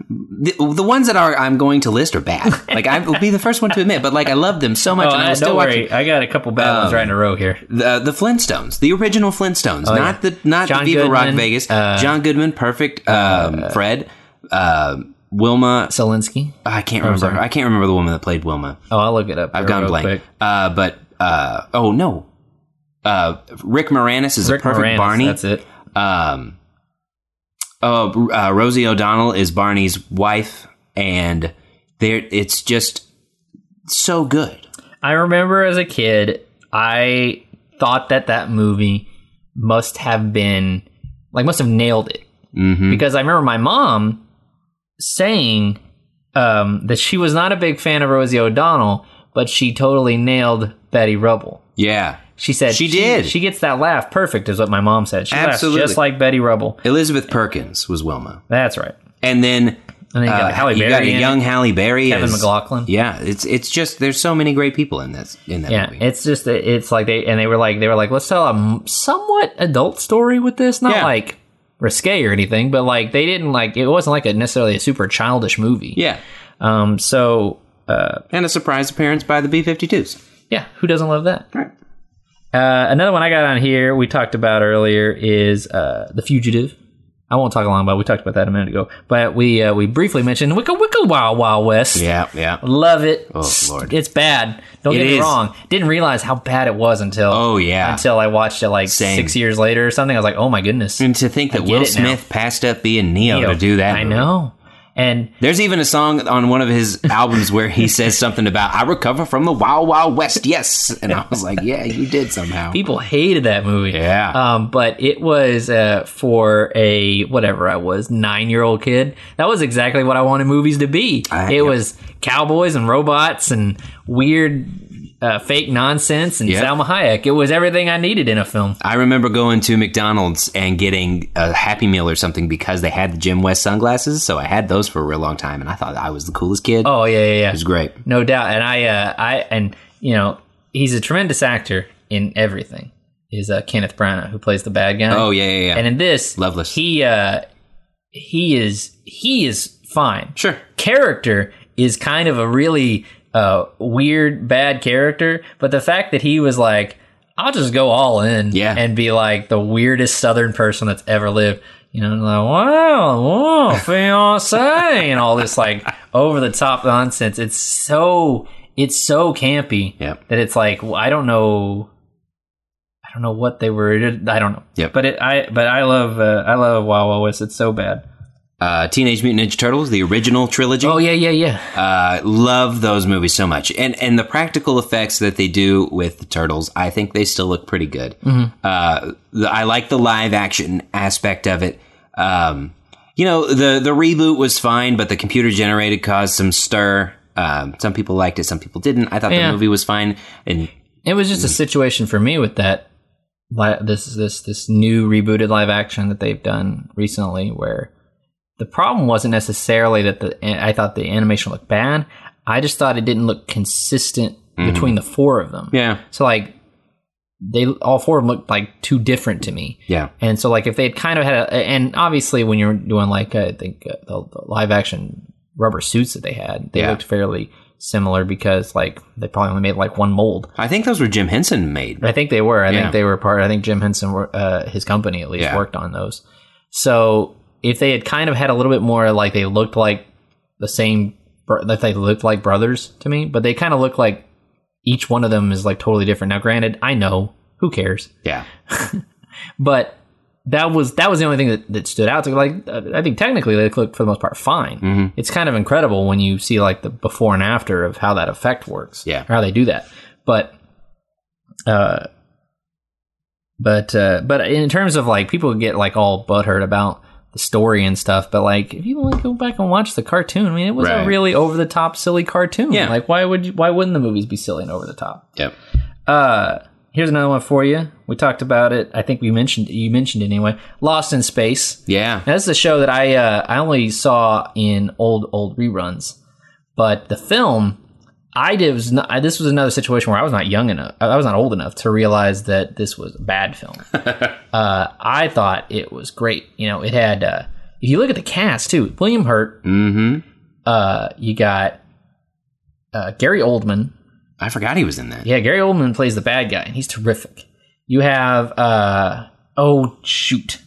S1: the, the ones that are I'm going to list are bad. Like I will be the first one to admit, but like I love them so much,
S2: oh
S1: and I
S2: I,
S1: still
S2: worry i got a couple bad ones
S1: Um,
S2: right in a row here
S1: the the Flintstones, the original Flintstones,
S2: Oh,
S1: not
S2: yeah.
S1: the not
S2: John
S1: the Viva Rock Vegas.
S2: uh,
S1: John Goodman, perfect. Um, Fred, um Wilma.
S2: Zelensky.
S1: I can't remember.
S2: sorry.
S1: I can't remember the woman that played Wilma.
S2: oh i'll look it up
S1: I've gone blank. Uh, but uh, oh no, uh, Rick Moranis is
S2: Rick
S1: a perfect
S2: Moranis,
S1: Barney.
S2: that's it
S1: Um, oh, uh, Rosie O'Donnell is Barney's wife, and there it's just so good.
S2: I remember as a kid, I thought that that movie must have been like must have nailed it
S1: hmm
S2: because I remember my mom saying um, that she was not a big fan of Rosie O'Donnell, but she totally nailed Betty Rubble.
S1: Yeah,
S2: She said
S1: She did.
S2: She gets that laugh perfect, is what my mom said. She
S1: Absolutely.
S2: laughs just like Betty Rubble.
S1: Elizabeth Perkins was Wilma,
S2: That's right.
S1: and then
S2: And then you got
S1: uh,
S2: Halle
S1: you
S2: Berry,
S1: got a young Halle Berry,
S2: Kevin
S1: as-
S2: McLaughlin.
S1: Yeah, it's it's just there's so many great people in this in that
S2: Yeah,
S1: movie.
S2: it's just it's like they and they were like they were like let's tell a somewhat adult story with this, not
S1: Yeah.
S2: like risque or anything, but like they didn't like it wasn't like a necessarily a super childish movie.
S1: yeah,
S2: Um. So, uh,
S1: and a surprise appearance by the B-52s.
S2: yeah, who doesn't love that?
S1: Right.
S2: Uh, another one I got on here we talked about earlier is uh, the fugitive. I won't talk long about. it. We talked about that a minute ago, but we uh, we briefly mentioned Wicca Wicca Wild Wild West.
S1: Yeah, yeah.
S2: Love it.
S1: Oh, Lord.
S2: It's bad. Don't
S1: It
S2: get me
S1: is.
S2: wrong. Didn't realize how bad it was until
S1: Oh, yeah.
S2: until I watched it like
S1: Same.
S2: six years later or something. I was like, oh my goodness.
S1: And to think that
S2: I
S1: Will. Smith passed up being Neo, to do that,
S2: I
S1: movie.
S2: know. And
S1: There's even a song on one of his albums where he says something about "I recover from the Wild Wild West." Yes, and I was like, "Yeah, you did somehow."
S2: people hated that movie.
S1: Yeah.
S2: Um, but it was uh, for a whatever I was nine year old kid. That was exactly what I wanted movies to be.
S1: I-
S2: it was cowboys and robots and weird uh, fake nonsense and
S1: Yep.
S2: Salma Hayek. It was everything I needed in a film.
S1: I remember going to McDonald's and getting a Happy Meal or something because they had the Jim West sunglasses. So I had those for a real long time, and I thought I was the coolest kid.
S2: Oh yeah, yeah, yeah.
S1: It was great.
S2: No doubt. And I, uh, I, and you know, he's a tremendous actor in everything. Is uh, Kenneth Branagh who plays the bad guy?
S1: Oh yeah, yeah, yeah.
S2: And in this,
S1: Loveless.
S2: He, uh, he is, he is fine.
S1: sure.
S2: Character is kind of a really uh, weird, bad character, but the fact that he was like, I'll just go all in,
S1: Yeah.
S2: and be like the weirdest Southern person that's ever lived. You know, like wow, whoa, fiance, and all this like over the top nonsense. It's so it's so campy
S1: Yep.
S2: that it's like well, I don't know, I don't know what they were. I don't know.
S1: Yep.
S2: But it, I but I love uh, I love Wild Wild West. It's so bad.
S1: Uh, Teenage Mutant Ninja Turtles, the original trilogy.
S2: Oh yeah, yeah, yeah.
S1: Uh, love those movies so much, and and the practical effects that they do with the turtles, I think they still look pretty good. Uh, the, I like the live action aspect of it. Um, you know, the the reboot was fine, but the computer generated caused some stir. Um, some people liked it, some people didn't. I thought
S2: Yeah.
S1: the movie was fine, and
S2: It was just a situation for me with that. This this this new rebooted live action that they've done recently, where the problem wasn't necessarily that the I thought the animation looked bad. I just thought it didn't look consistent between the four of them.
S1: yeah,
S2: So like they all four of them looked like too different to me.
S1: yeah,
S2: And so, like, if they had kind of had a, and obviously, when you're doing like I think uh, the, the live action rubber suits that they had, they
S1: Yeah.
S2: looked fairly similar because like they probably only made like one mold.
S1: I think those were Jim Henson made.
S2: I think they were. I
S1: Yeah.
S2: think they were part. I think Jim Henson, uh, his company at least,
S1: Yeah.
S2: worked on those. So if they had kind of had a little bit more, like they looked like the same, that they looked like brothers to me, but they kind of look like each one of them is like totally different. Now, granted, I know who cares,
S1: Yeah,
S2: but that was that was the only thing that, that stood out. So like, uh, I think technically they looked for the most part fine.
S1: Mm-hmm.
S2: It's kind of incredible when you see like the before and after of how that effect works.
S1: Yeah.
S2: or how they do that. But, uh, but uh, but in terms of like people get like all butthurt about the story and stuff. But like, if you want to go back and watch the cartoon, I mean, it was
S1: Right.
S2: a really over the top, silly cartoon.
S1: Yeah.
S2: Like, why would you, why wouldn't the movies be silly and over the top?
S1: Yep.
S2: Uh, here's another one for you. We talked about it. I think we mentioned you mentioned it anyway. Lost in Space.
S1: Yeah.
S2: Now, this is a show that I uh, I only saw in old old reruns, but the film I did was not, I, this was another situation where I was not young enough, I was not old enough to realize that this was a bad film. uh, I thought it was great. You know, it had uh, if you look at the cast too, William Hurt.
S1: Mm-hmm.
S2: Uh, you got uh, Gary Oldman.
S1: I forgot he was in that.
S2: Yeah, Gary Oldman plays the bad guy, and he's terrific. You have uh oh shoot.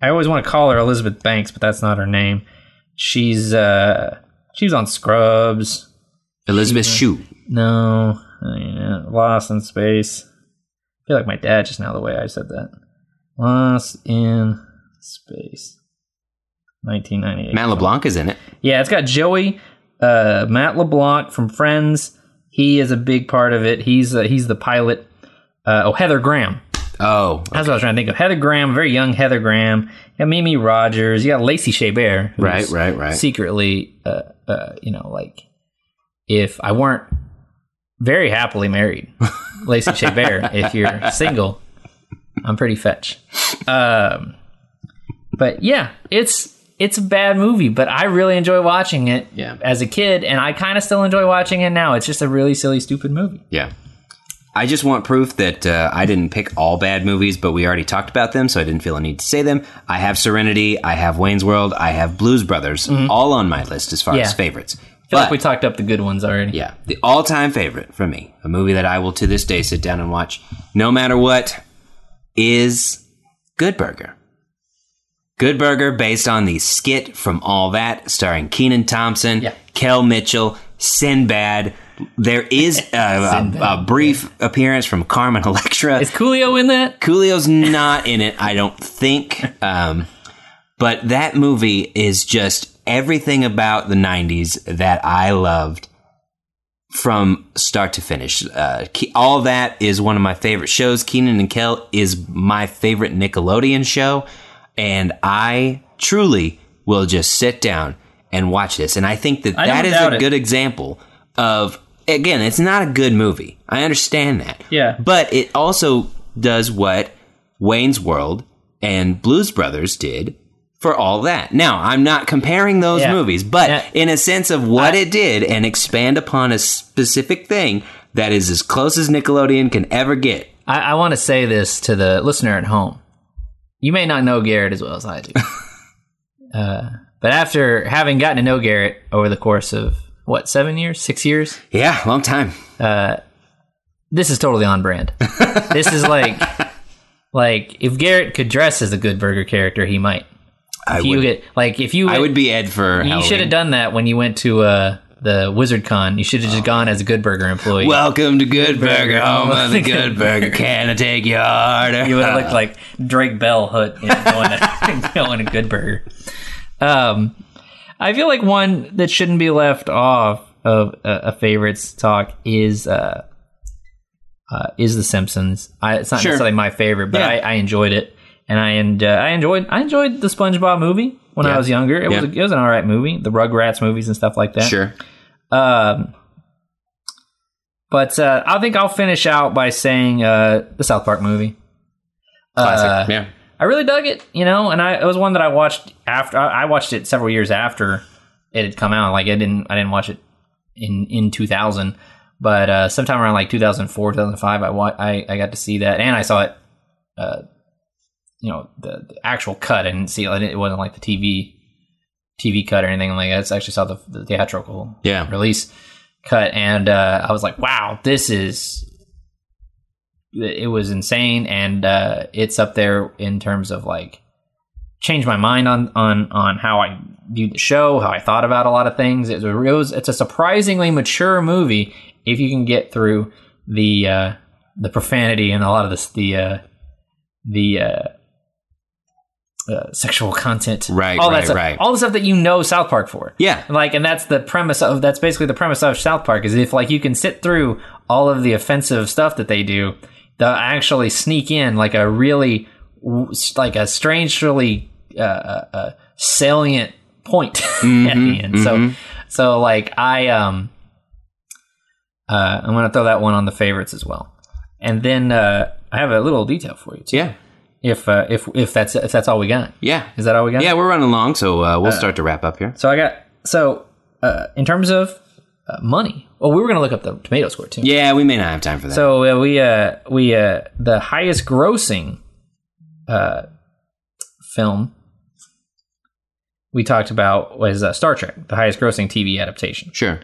S2: I always want to call her Elizabeth Banks, but that's not her name. She's uh she was on Scrubs.
S1: Elizabeth Shue.
S2: No, uh, Lost in Space. I feel like my dad just now the way I said that. Lost in Space. 1998.
S1: Matt LeBlanc is in it.
S2: Yeah, it's got Joey, uh, Matt LeBlanc from Friends. He is a big part of it. He's uh, he's the pilot. Uh, oh, Heather Graham.
S1: Oh,
S2: That's what I was trying to think of. Heather Graham, very young Heather Graham. You got Mimi Rogers. You got Lacey Chabert.
S1: Right, right, right.
S2: Secretly, uh, uh, you know, like if I weren't very happily married, Lacey Chabert. if you're single, I'm pretty fetch. Um, but yeah, it's it's a bad movie, but I really enjoy watching it
S1: Yeah.
S2: as a kid, and I kind of still enjoy watching it now. It's just a really silly, stupid movie.
S1: yeah. I just want proof that uh, I didn't pick all bad movies, but we already talked about them, so I didn't feel a need to say them. I have Serenity, I have Wayne's World, I have Blues Brothers, all on my list as far
S2: Yeah.
S1: as favorites.
S2: I feel
S1: But
S2: like we talked up the good ones already.
S1: yeah, the all-time favorite for me, a movie that I will to this day sit down and watch, no matter what, is Good Burger. Good Burger, based on the skit from All That, starring Kenan Thompson,
S2: Yeah.
S1: Kel Mitchell, Sinbad. There is a, a, a brief appearance from Carmen Electra.
S2: Is Coolio in that?
S1: Coolio's not in it, I don't think. Um, but that movie is just everything about the 90s that I loved from start to finish. Uh, all that is one of my favorite shows. Kenan and Kel is my favorite Nickelodeon show. And I truly will just sit down and watch this. And I think that
S2: I
S1: that is a
S2: it.
S1: good example of, again, it's not a good movie. I understand that.
S2: Yeah.
S1: But it also does what Wayne's World and Blues Brothers did for all that. Now, I'm not comparing those
S2: Yeah.
S1: movies, but
S2: Yeah.
S1: in a sense of what it did and expand upon a specific thing that is as close as Nickelodeon can ever get.
S2: I, I want to say this to the listener at home. You may not know Garrett as well as I do. uh, but after having gotten to know Garrett over the course of, what, seven years? Six years?
S1: Yeah, long time.
S2: This is totally on brand. this is like, like if Garrett could dress as a good burger character, he might.
S1: I
S2: If you
S1: would,
S2: get like if you
S1: I would be Ed for
S2: you should have done that when you went to uh, the Wizard Con. You should have just gone as a Good Burger employee.
S1: Welcome to Good Burger,
S2: Burger,
S1: home of the
S2: Good
S1: Burger. Can I take your order?
S2: you would have looked like Drake Bell, hood, you know, going to going to Good Burger. Um, I feel like one that shouldn't be left off of a, a favorites talk is uh, uh, is The Simpsons. I, it's not
S1: Sure.
S2: necessarily my favorite, but
S1: Yeah.
S2: I, I enjoyed it, and I and uh, I enjoyed I enjoyed the SpongeBob movie when I was younger. It was a, it was an all right movie. The Rugrats movies and stuff like that.
S1: Sure.
S2: Um, but uh, I think I'll finish out by saying uh, the South Park movie.
S1: Classic.
S2: Uh,
S1: yeah.
S2: I really dug it, you know, and I it was one that I watched after I I watched it several years after it had come out. Like I didn't I didn't watch it in in 2000, but uh, sometime around like 2004 2005 I, wa- I I got to see that and I saw it uh you know the, the actual cut and see it it wasn't like the TV TV cut or anything like that. I actually saw the, the theatrical
S1: Yeah.
S2: release cut and uh, I was like wow this is it was insane and uh, it's up there in terms of like changed my mind on on on how I viewed the show, how I thought about a lot of things. It was, it was it's a surprisingly mature movie if you can get through the uh, the profanity and a lot of this the uh, the uh, sexual content,
S1: Right,
S2: all
S1: right,
S2: that stuff,
S1: right.
S2: all the stuff that you know South Park for.
S1: Yeah.
S2: Like, and that's the premise of that's basically the premise of South Park is if like you can sit through all of the offensive stuff that they do, they'll actually sneak in like a really like a strangely uh, uh, uh, salient point at the end. So, so like I um uh, I'm gonna throw that one on the favorites as well, and then uh, I have a little detail for you too.
S1: Yeah.
S2: If uh, if if that's if that's all we got,
S1: Yeah.
S2: is that all we got?
S1: Yeah, we're running along, so uh, we'll start to wrap up here.
S2: So I got so uh, in terms of uh, money. Well, we were gonna look up the tomato score too.
S1: Yeah, we may not have time for that.
S2: So uh, we uh, we uh, the highest grossing uh, film we talked about was uh, Star Trek, the highest grossing TV adaptation.
S1: sure.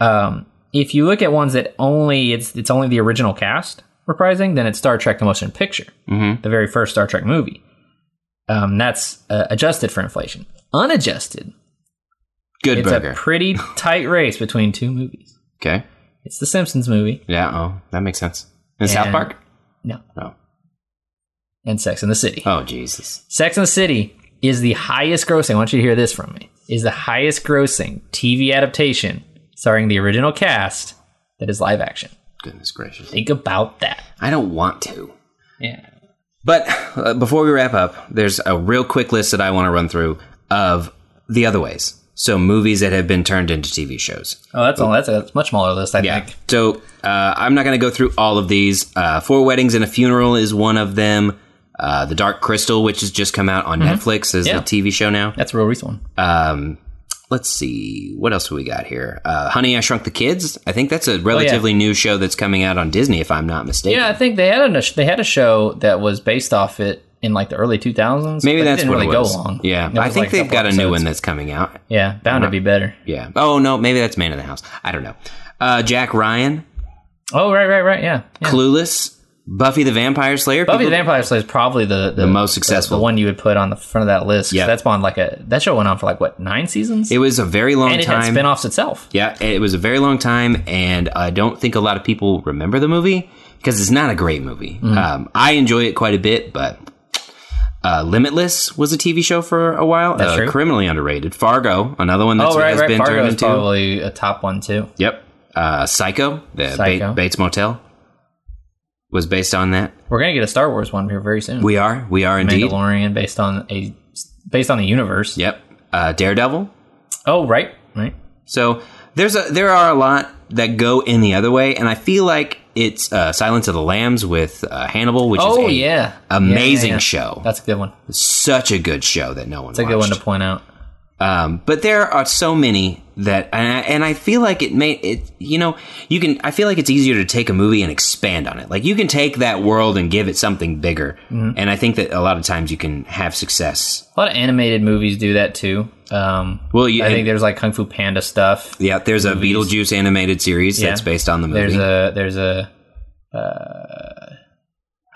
S2: Um, if you look at ones that only it's it's only the original cast reprising, then it's Star Trek: The Motion Picture,
S1: Mhm.
S2: the very first Star Trek movie. Um, that's uh, adjusted for inflation. Unadjusted,
S1: Good
S2: it's
S1: burger.
S2: a pretty tight race between two movies.
S1: okay.
S2: It's the Simpsons movie,
S1: Yeah. Oh, that makes sense. In South Park?
S2: no,
S1: Oh.
S2: and Sex in the City.
S1: Oh, Jesus.
S2: Sex in the City is the highest grossing. I want you to hear this from me. Is the highest grossing TV adaptation starring the original cast that is live action.
S1: Goodness gracious.
S2: Think about that.
S1: I don't want to.
S2: Yeah.
S1: But uh, before we wrap up, there's a real quick list that I want to run through of the other ways. So movies that have been turned into TV shows.
S2: Oh, that's all. That's a much smaller list. I
S1: Yeah.
S2: think.
S1: So uh, I'm not going to go through all of these. Uh, Four Weddings and a Funeral is one of them. Uh, the Dark Crystal, which has just come out on Netflix, is
S2: Mm-hmm. Yeah.
S1: a TV show now.
S2: That's a real recent one.
S1: Um, let's see what else we got here. Uh, Honey, I Shrunk the Kids. I think that's a relatively new show that's coming out on Disney, if I'm not mistaken.
S2: Yeah, I think they had a they had a show that was based off it in like the early 2000s.
S1: Maybe that's
S2: didn't
S1: what
S2: really
S1: it was.
S2: go long.
S1: Yeah, I think
S2: like
S1: they've got a new one that's coming out.
S2: Yeah, bound to be better.
S1: Yeah. Oh no, maybe that's Man of the House. I don't know. Uh, Jack Ryan,
S2: Oh, right, right, right. Yeah. yeah.
S1: Clueless, Buffy the Vampire Slayer.
S2: Buffy
S1: People-
S2: the Vampire Slayer is probably the, the,
S1: most successful.
S2: the, one you would put on the front of that list.
S1: Yeah.
S2: that's on like a that show went on for like what nine seasons,
S1: It was a very long
S2: and it had
S1: time.
S2: spin-offs itself.
S1: Yeah, it was a very long time, and I don't think a lot of people remember the movie because it's not a great movie.
S2: Mm-hmm.
S1: Um, I enjoy it quite a bit, but uh, Limitless was a TV show for a while.
S2: That's
S1: uh,
S2: true.
S1: Criminally underrated. Fargo, another one that's
S2: oh, right,
S1: has
S2: right.
S1: been turned into.
S2: probably a top one too.
S1: Yep. Uh, Psycho, the
S2: Psycho.
S1: Bates Motel, was based on that.
S2: We're gonna get a Star Wars one here very soon.
S1: We are, we are indeed.
S2: Mandalorian based on a based on the universe.
S1: Yep. Uh, Daredevil.
S2: Oh, right, right.
S1: So there's a there are a lot that go in the other way, and I feel like it's uh, Silence of the Lambs with uh, Hannibal, which
S2: Oh
S1: is a
S2: yeah,
S1: amazing
S2: Yeah, yeah,
S1: show.
S2: That's a good one.
S1: Such a good show that no one.
S2: That's a good one to point out.
S1: Um, but there are so many that, and I, and I feel like it may, it, you know, you can, I feel like it's easier to take a movie and expand on it. Like you can take that world and give it something bigger.
S2: Mm-hmm.
S1: And I think that a lot of times you can have success.
S2: A lot of animated movies do that too. Um,
S1: Well, you,
S2: I think there's like Kung Fu Panda stuff.
S1: yeah, there's a Beetlejuice animated series that's based on the movie.
S2: There's a there's a uh,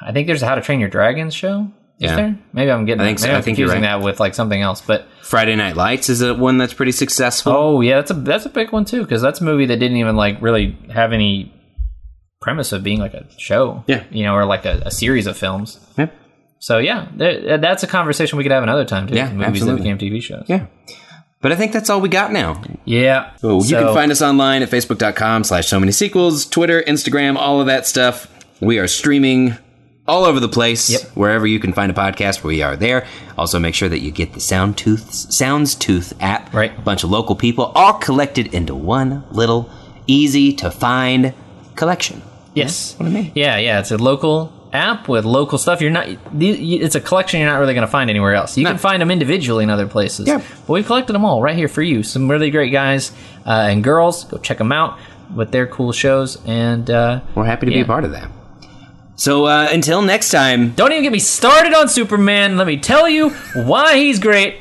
S2: I think there's a How to Train Your Dragons show. Is
S1: Yeah.
S2: there? Maybe I'm getting.
S1: I think so. I think you're right.
S2: that with like something else. But
S1: Friday Night Lights is a one that's pretty successful.
S2: oh yeah, that's a that's a big one too because that's a movie that didn't even like really have any premise of being like a show.
S1: Yeah.
S2: you know, or like a, a series of films.
S1: Yeah.
S2: so yeah, there, that's a conversation we could have another time too.
S1: Yeah,
S2: movies
S1: absolutely.
S2: that became TV shows.
S1: Yeah. But I think that's all we got now.
S2: Yeah.
S1: So you can find us online at facebook.com slash so many sequels, Twitter, Instagram, all of that stuff. We are streaming all over the place.
S2: Yep.
S1: Wherever you can find a podcast, we are there. Also make sure that you get the Sound Tooth Sounds Tooth app.
S2: Right.
S1: A bunch of local people all collected into one little easy to find collection.
S2: Yes.
S1: what I mean.
S2: Yeah, yeah. It's a local app with local stuff. You're not. It's a collection you're not really going to find anywhere else. You
S1: No.
S2: can find them individually in other places.
S1: Yeah.
S2: But we've collected them all right here for you. Some really great guys uh, and girls. Go check them out with their cool shows. And uh,
S1: We're happy to be a part of that. So uh, until next time,
S2: don't even get me started on Superman. Let me tell you why he's great.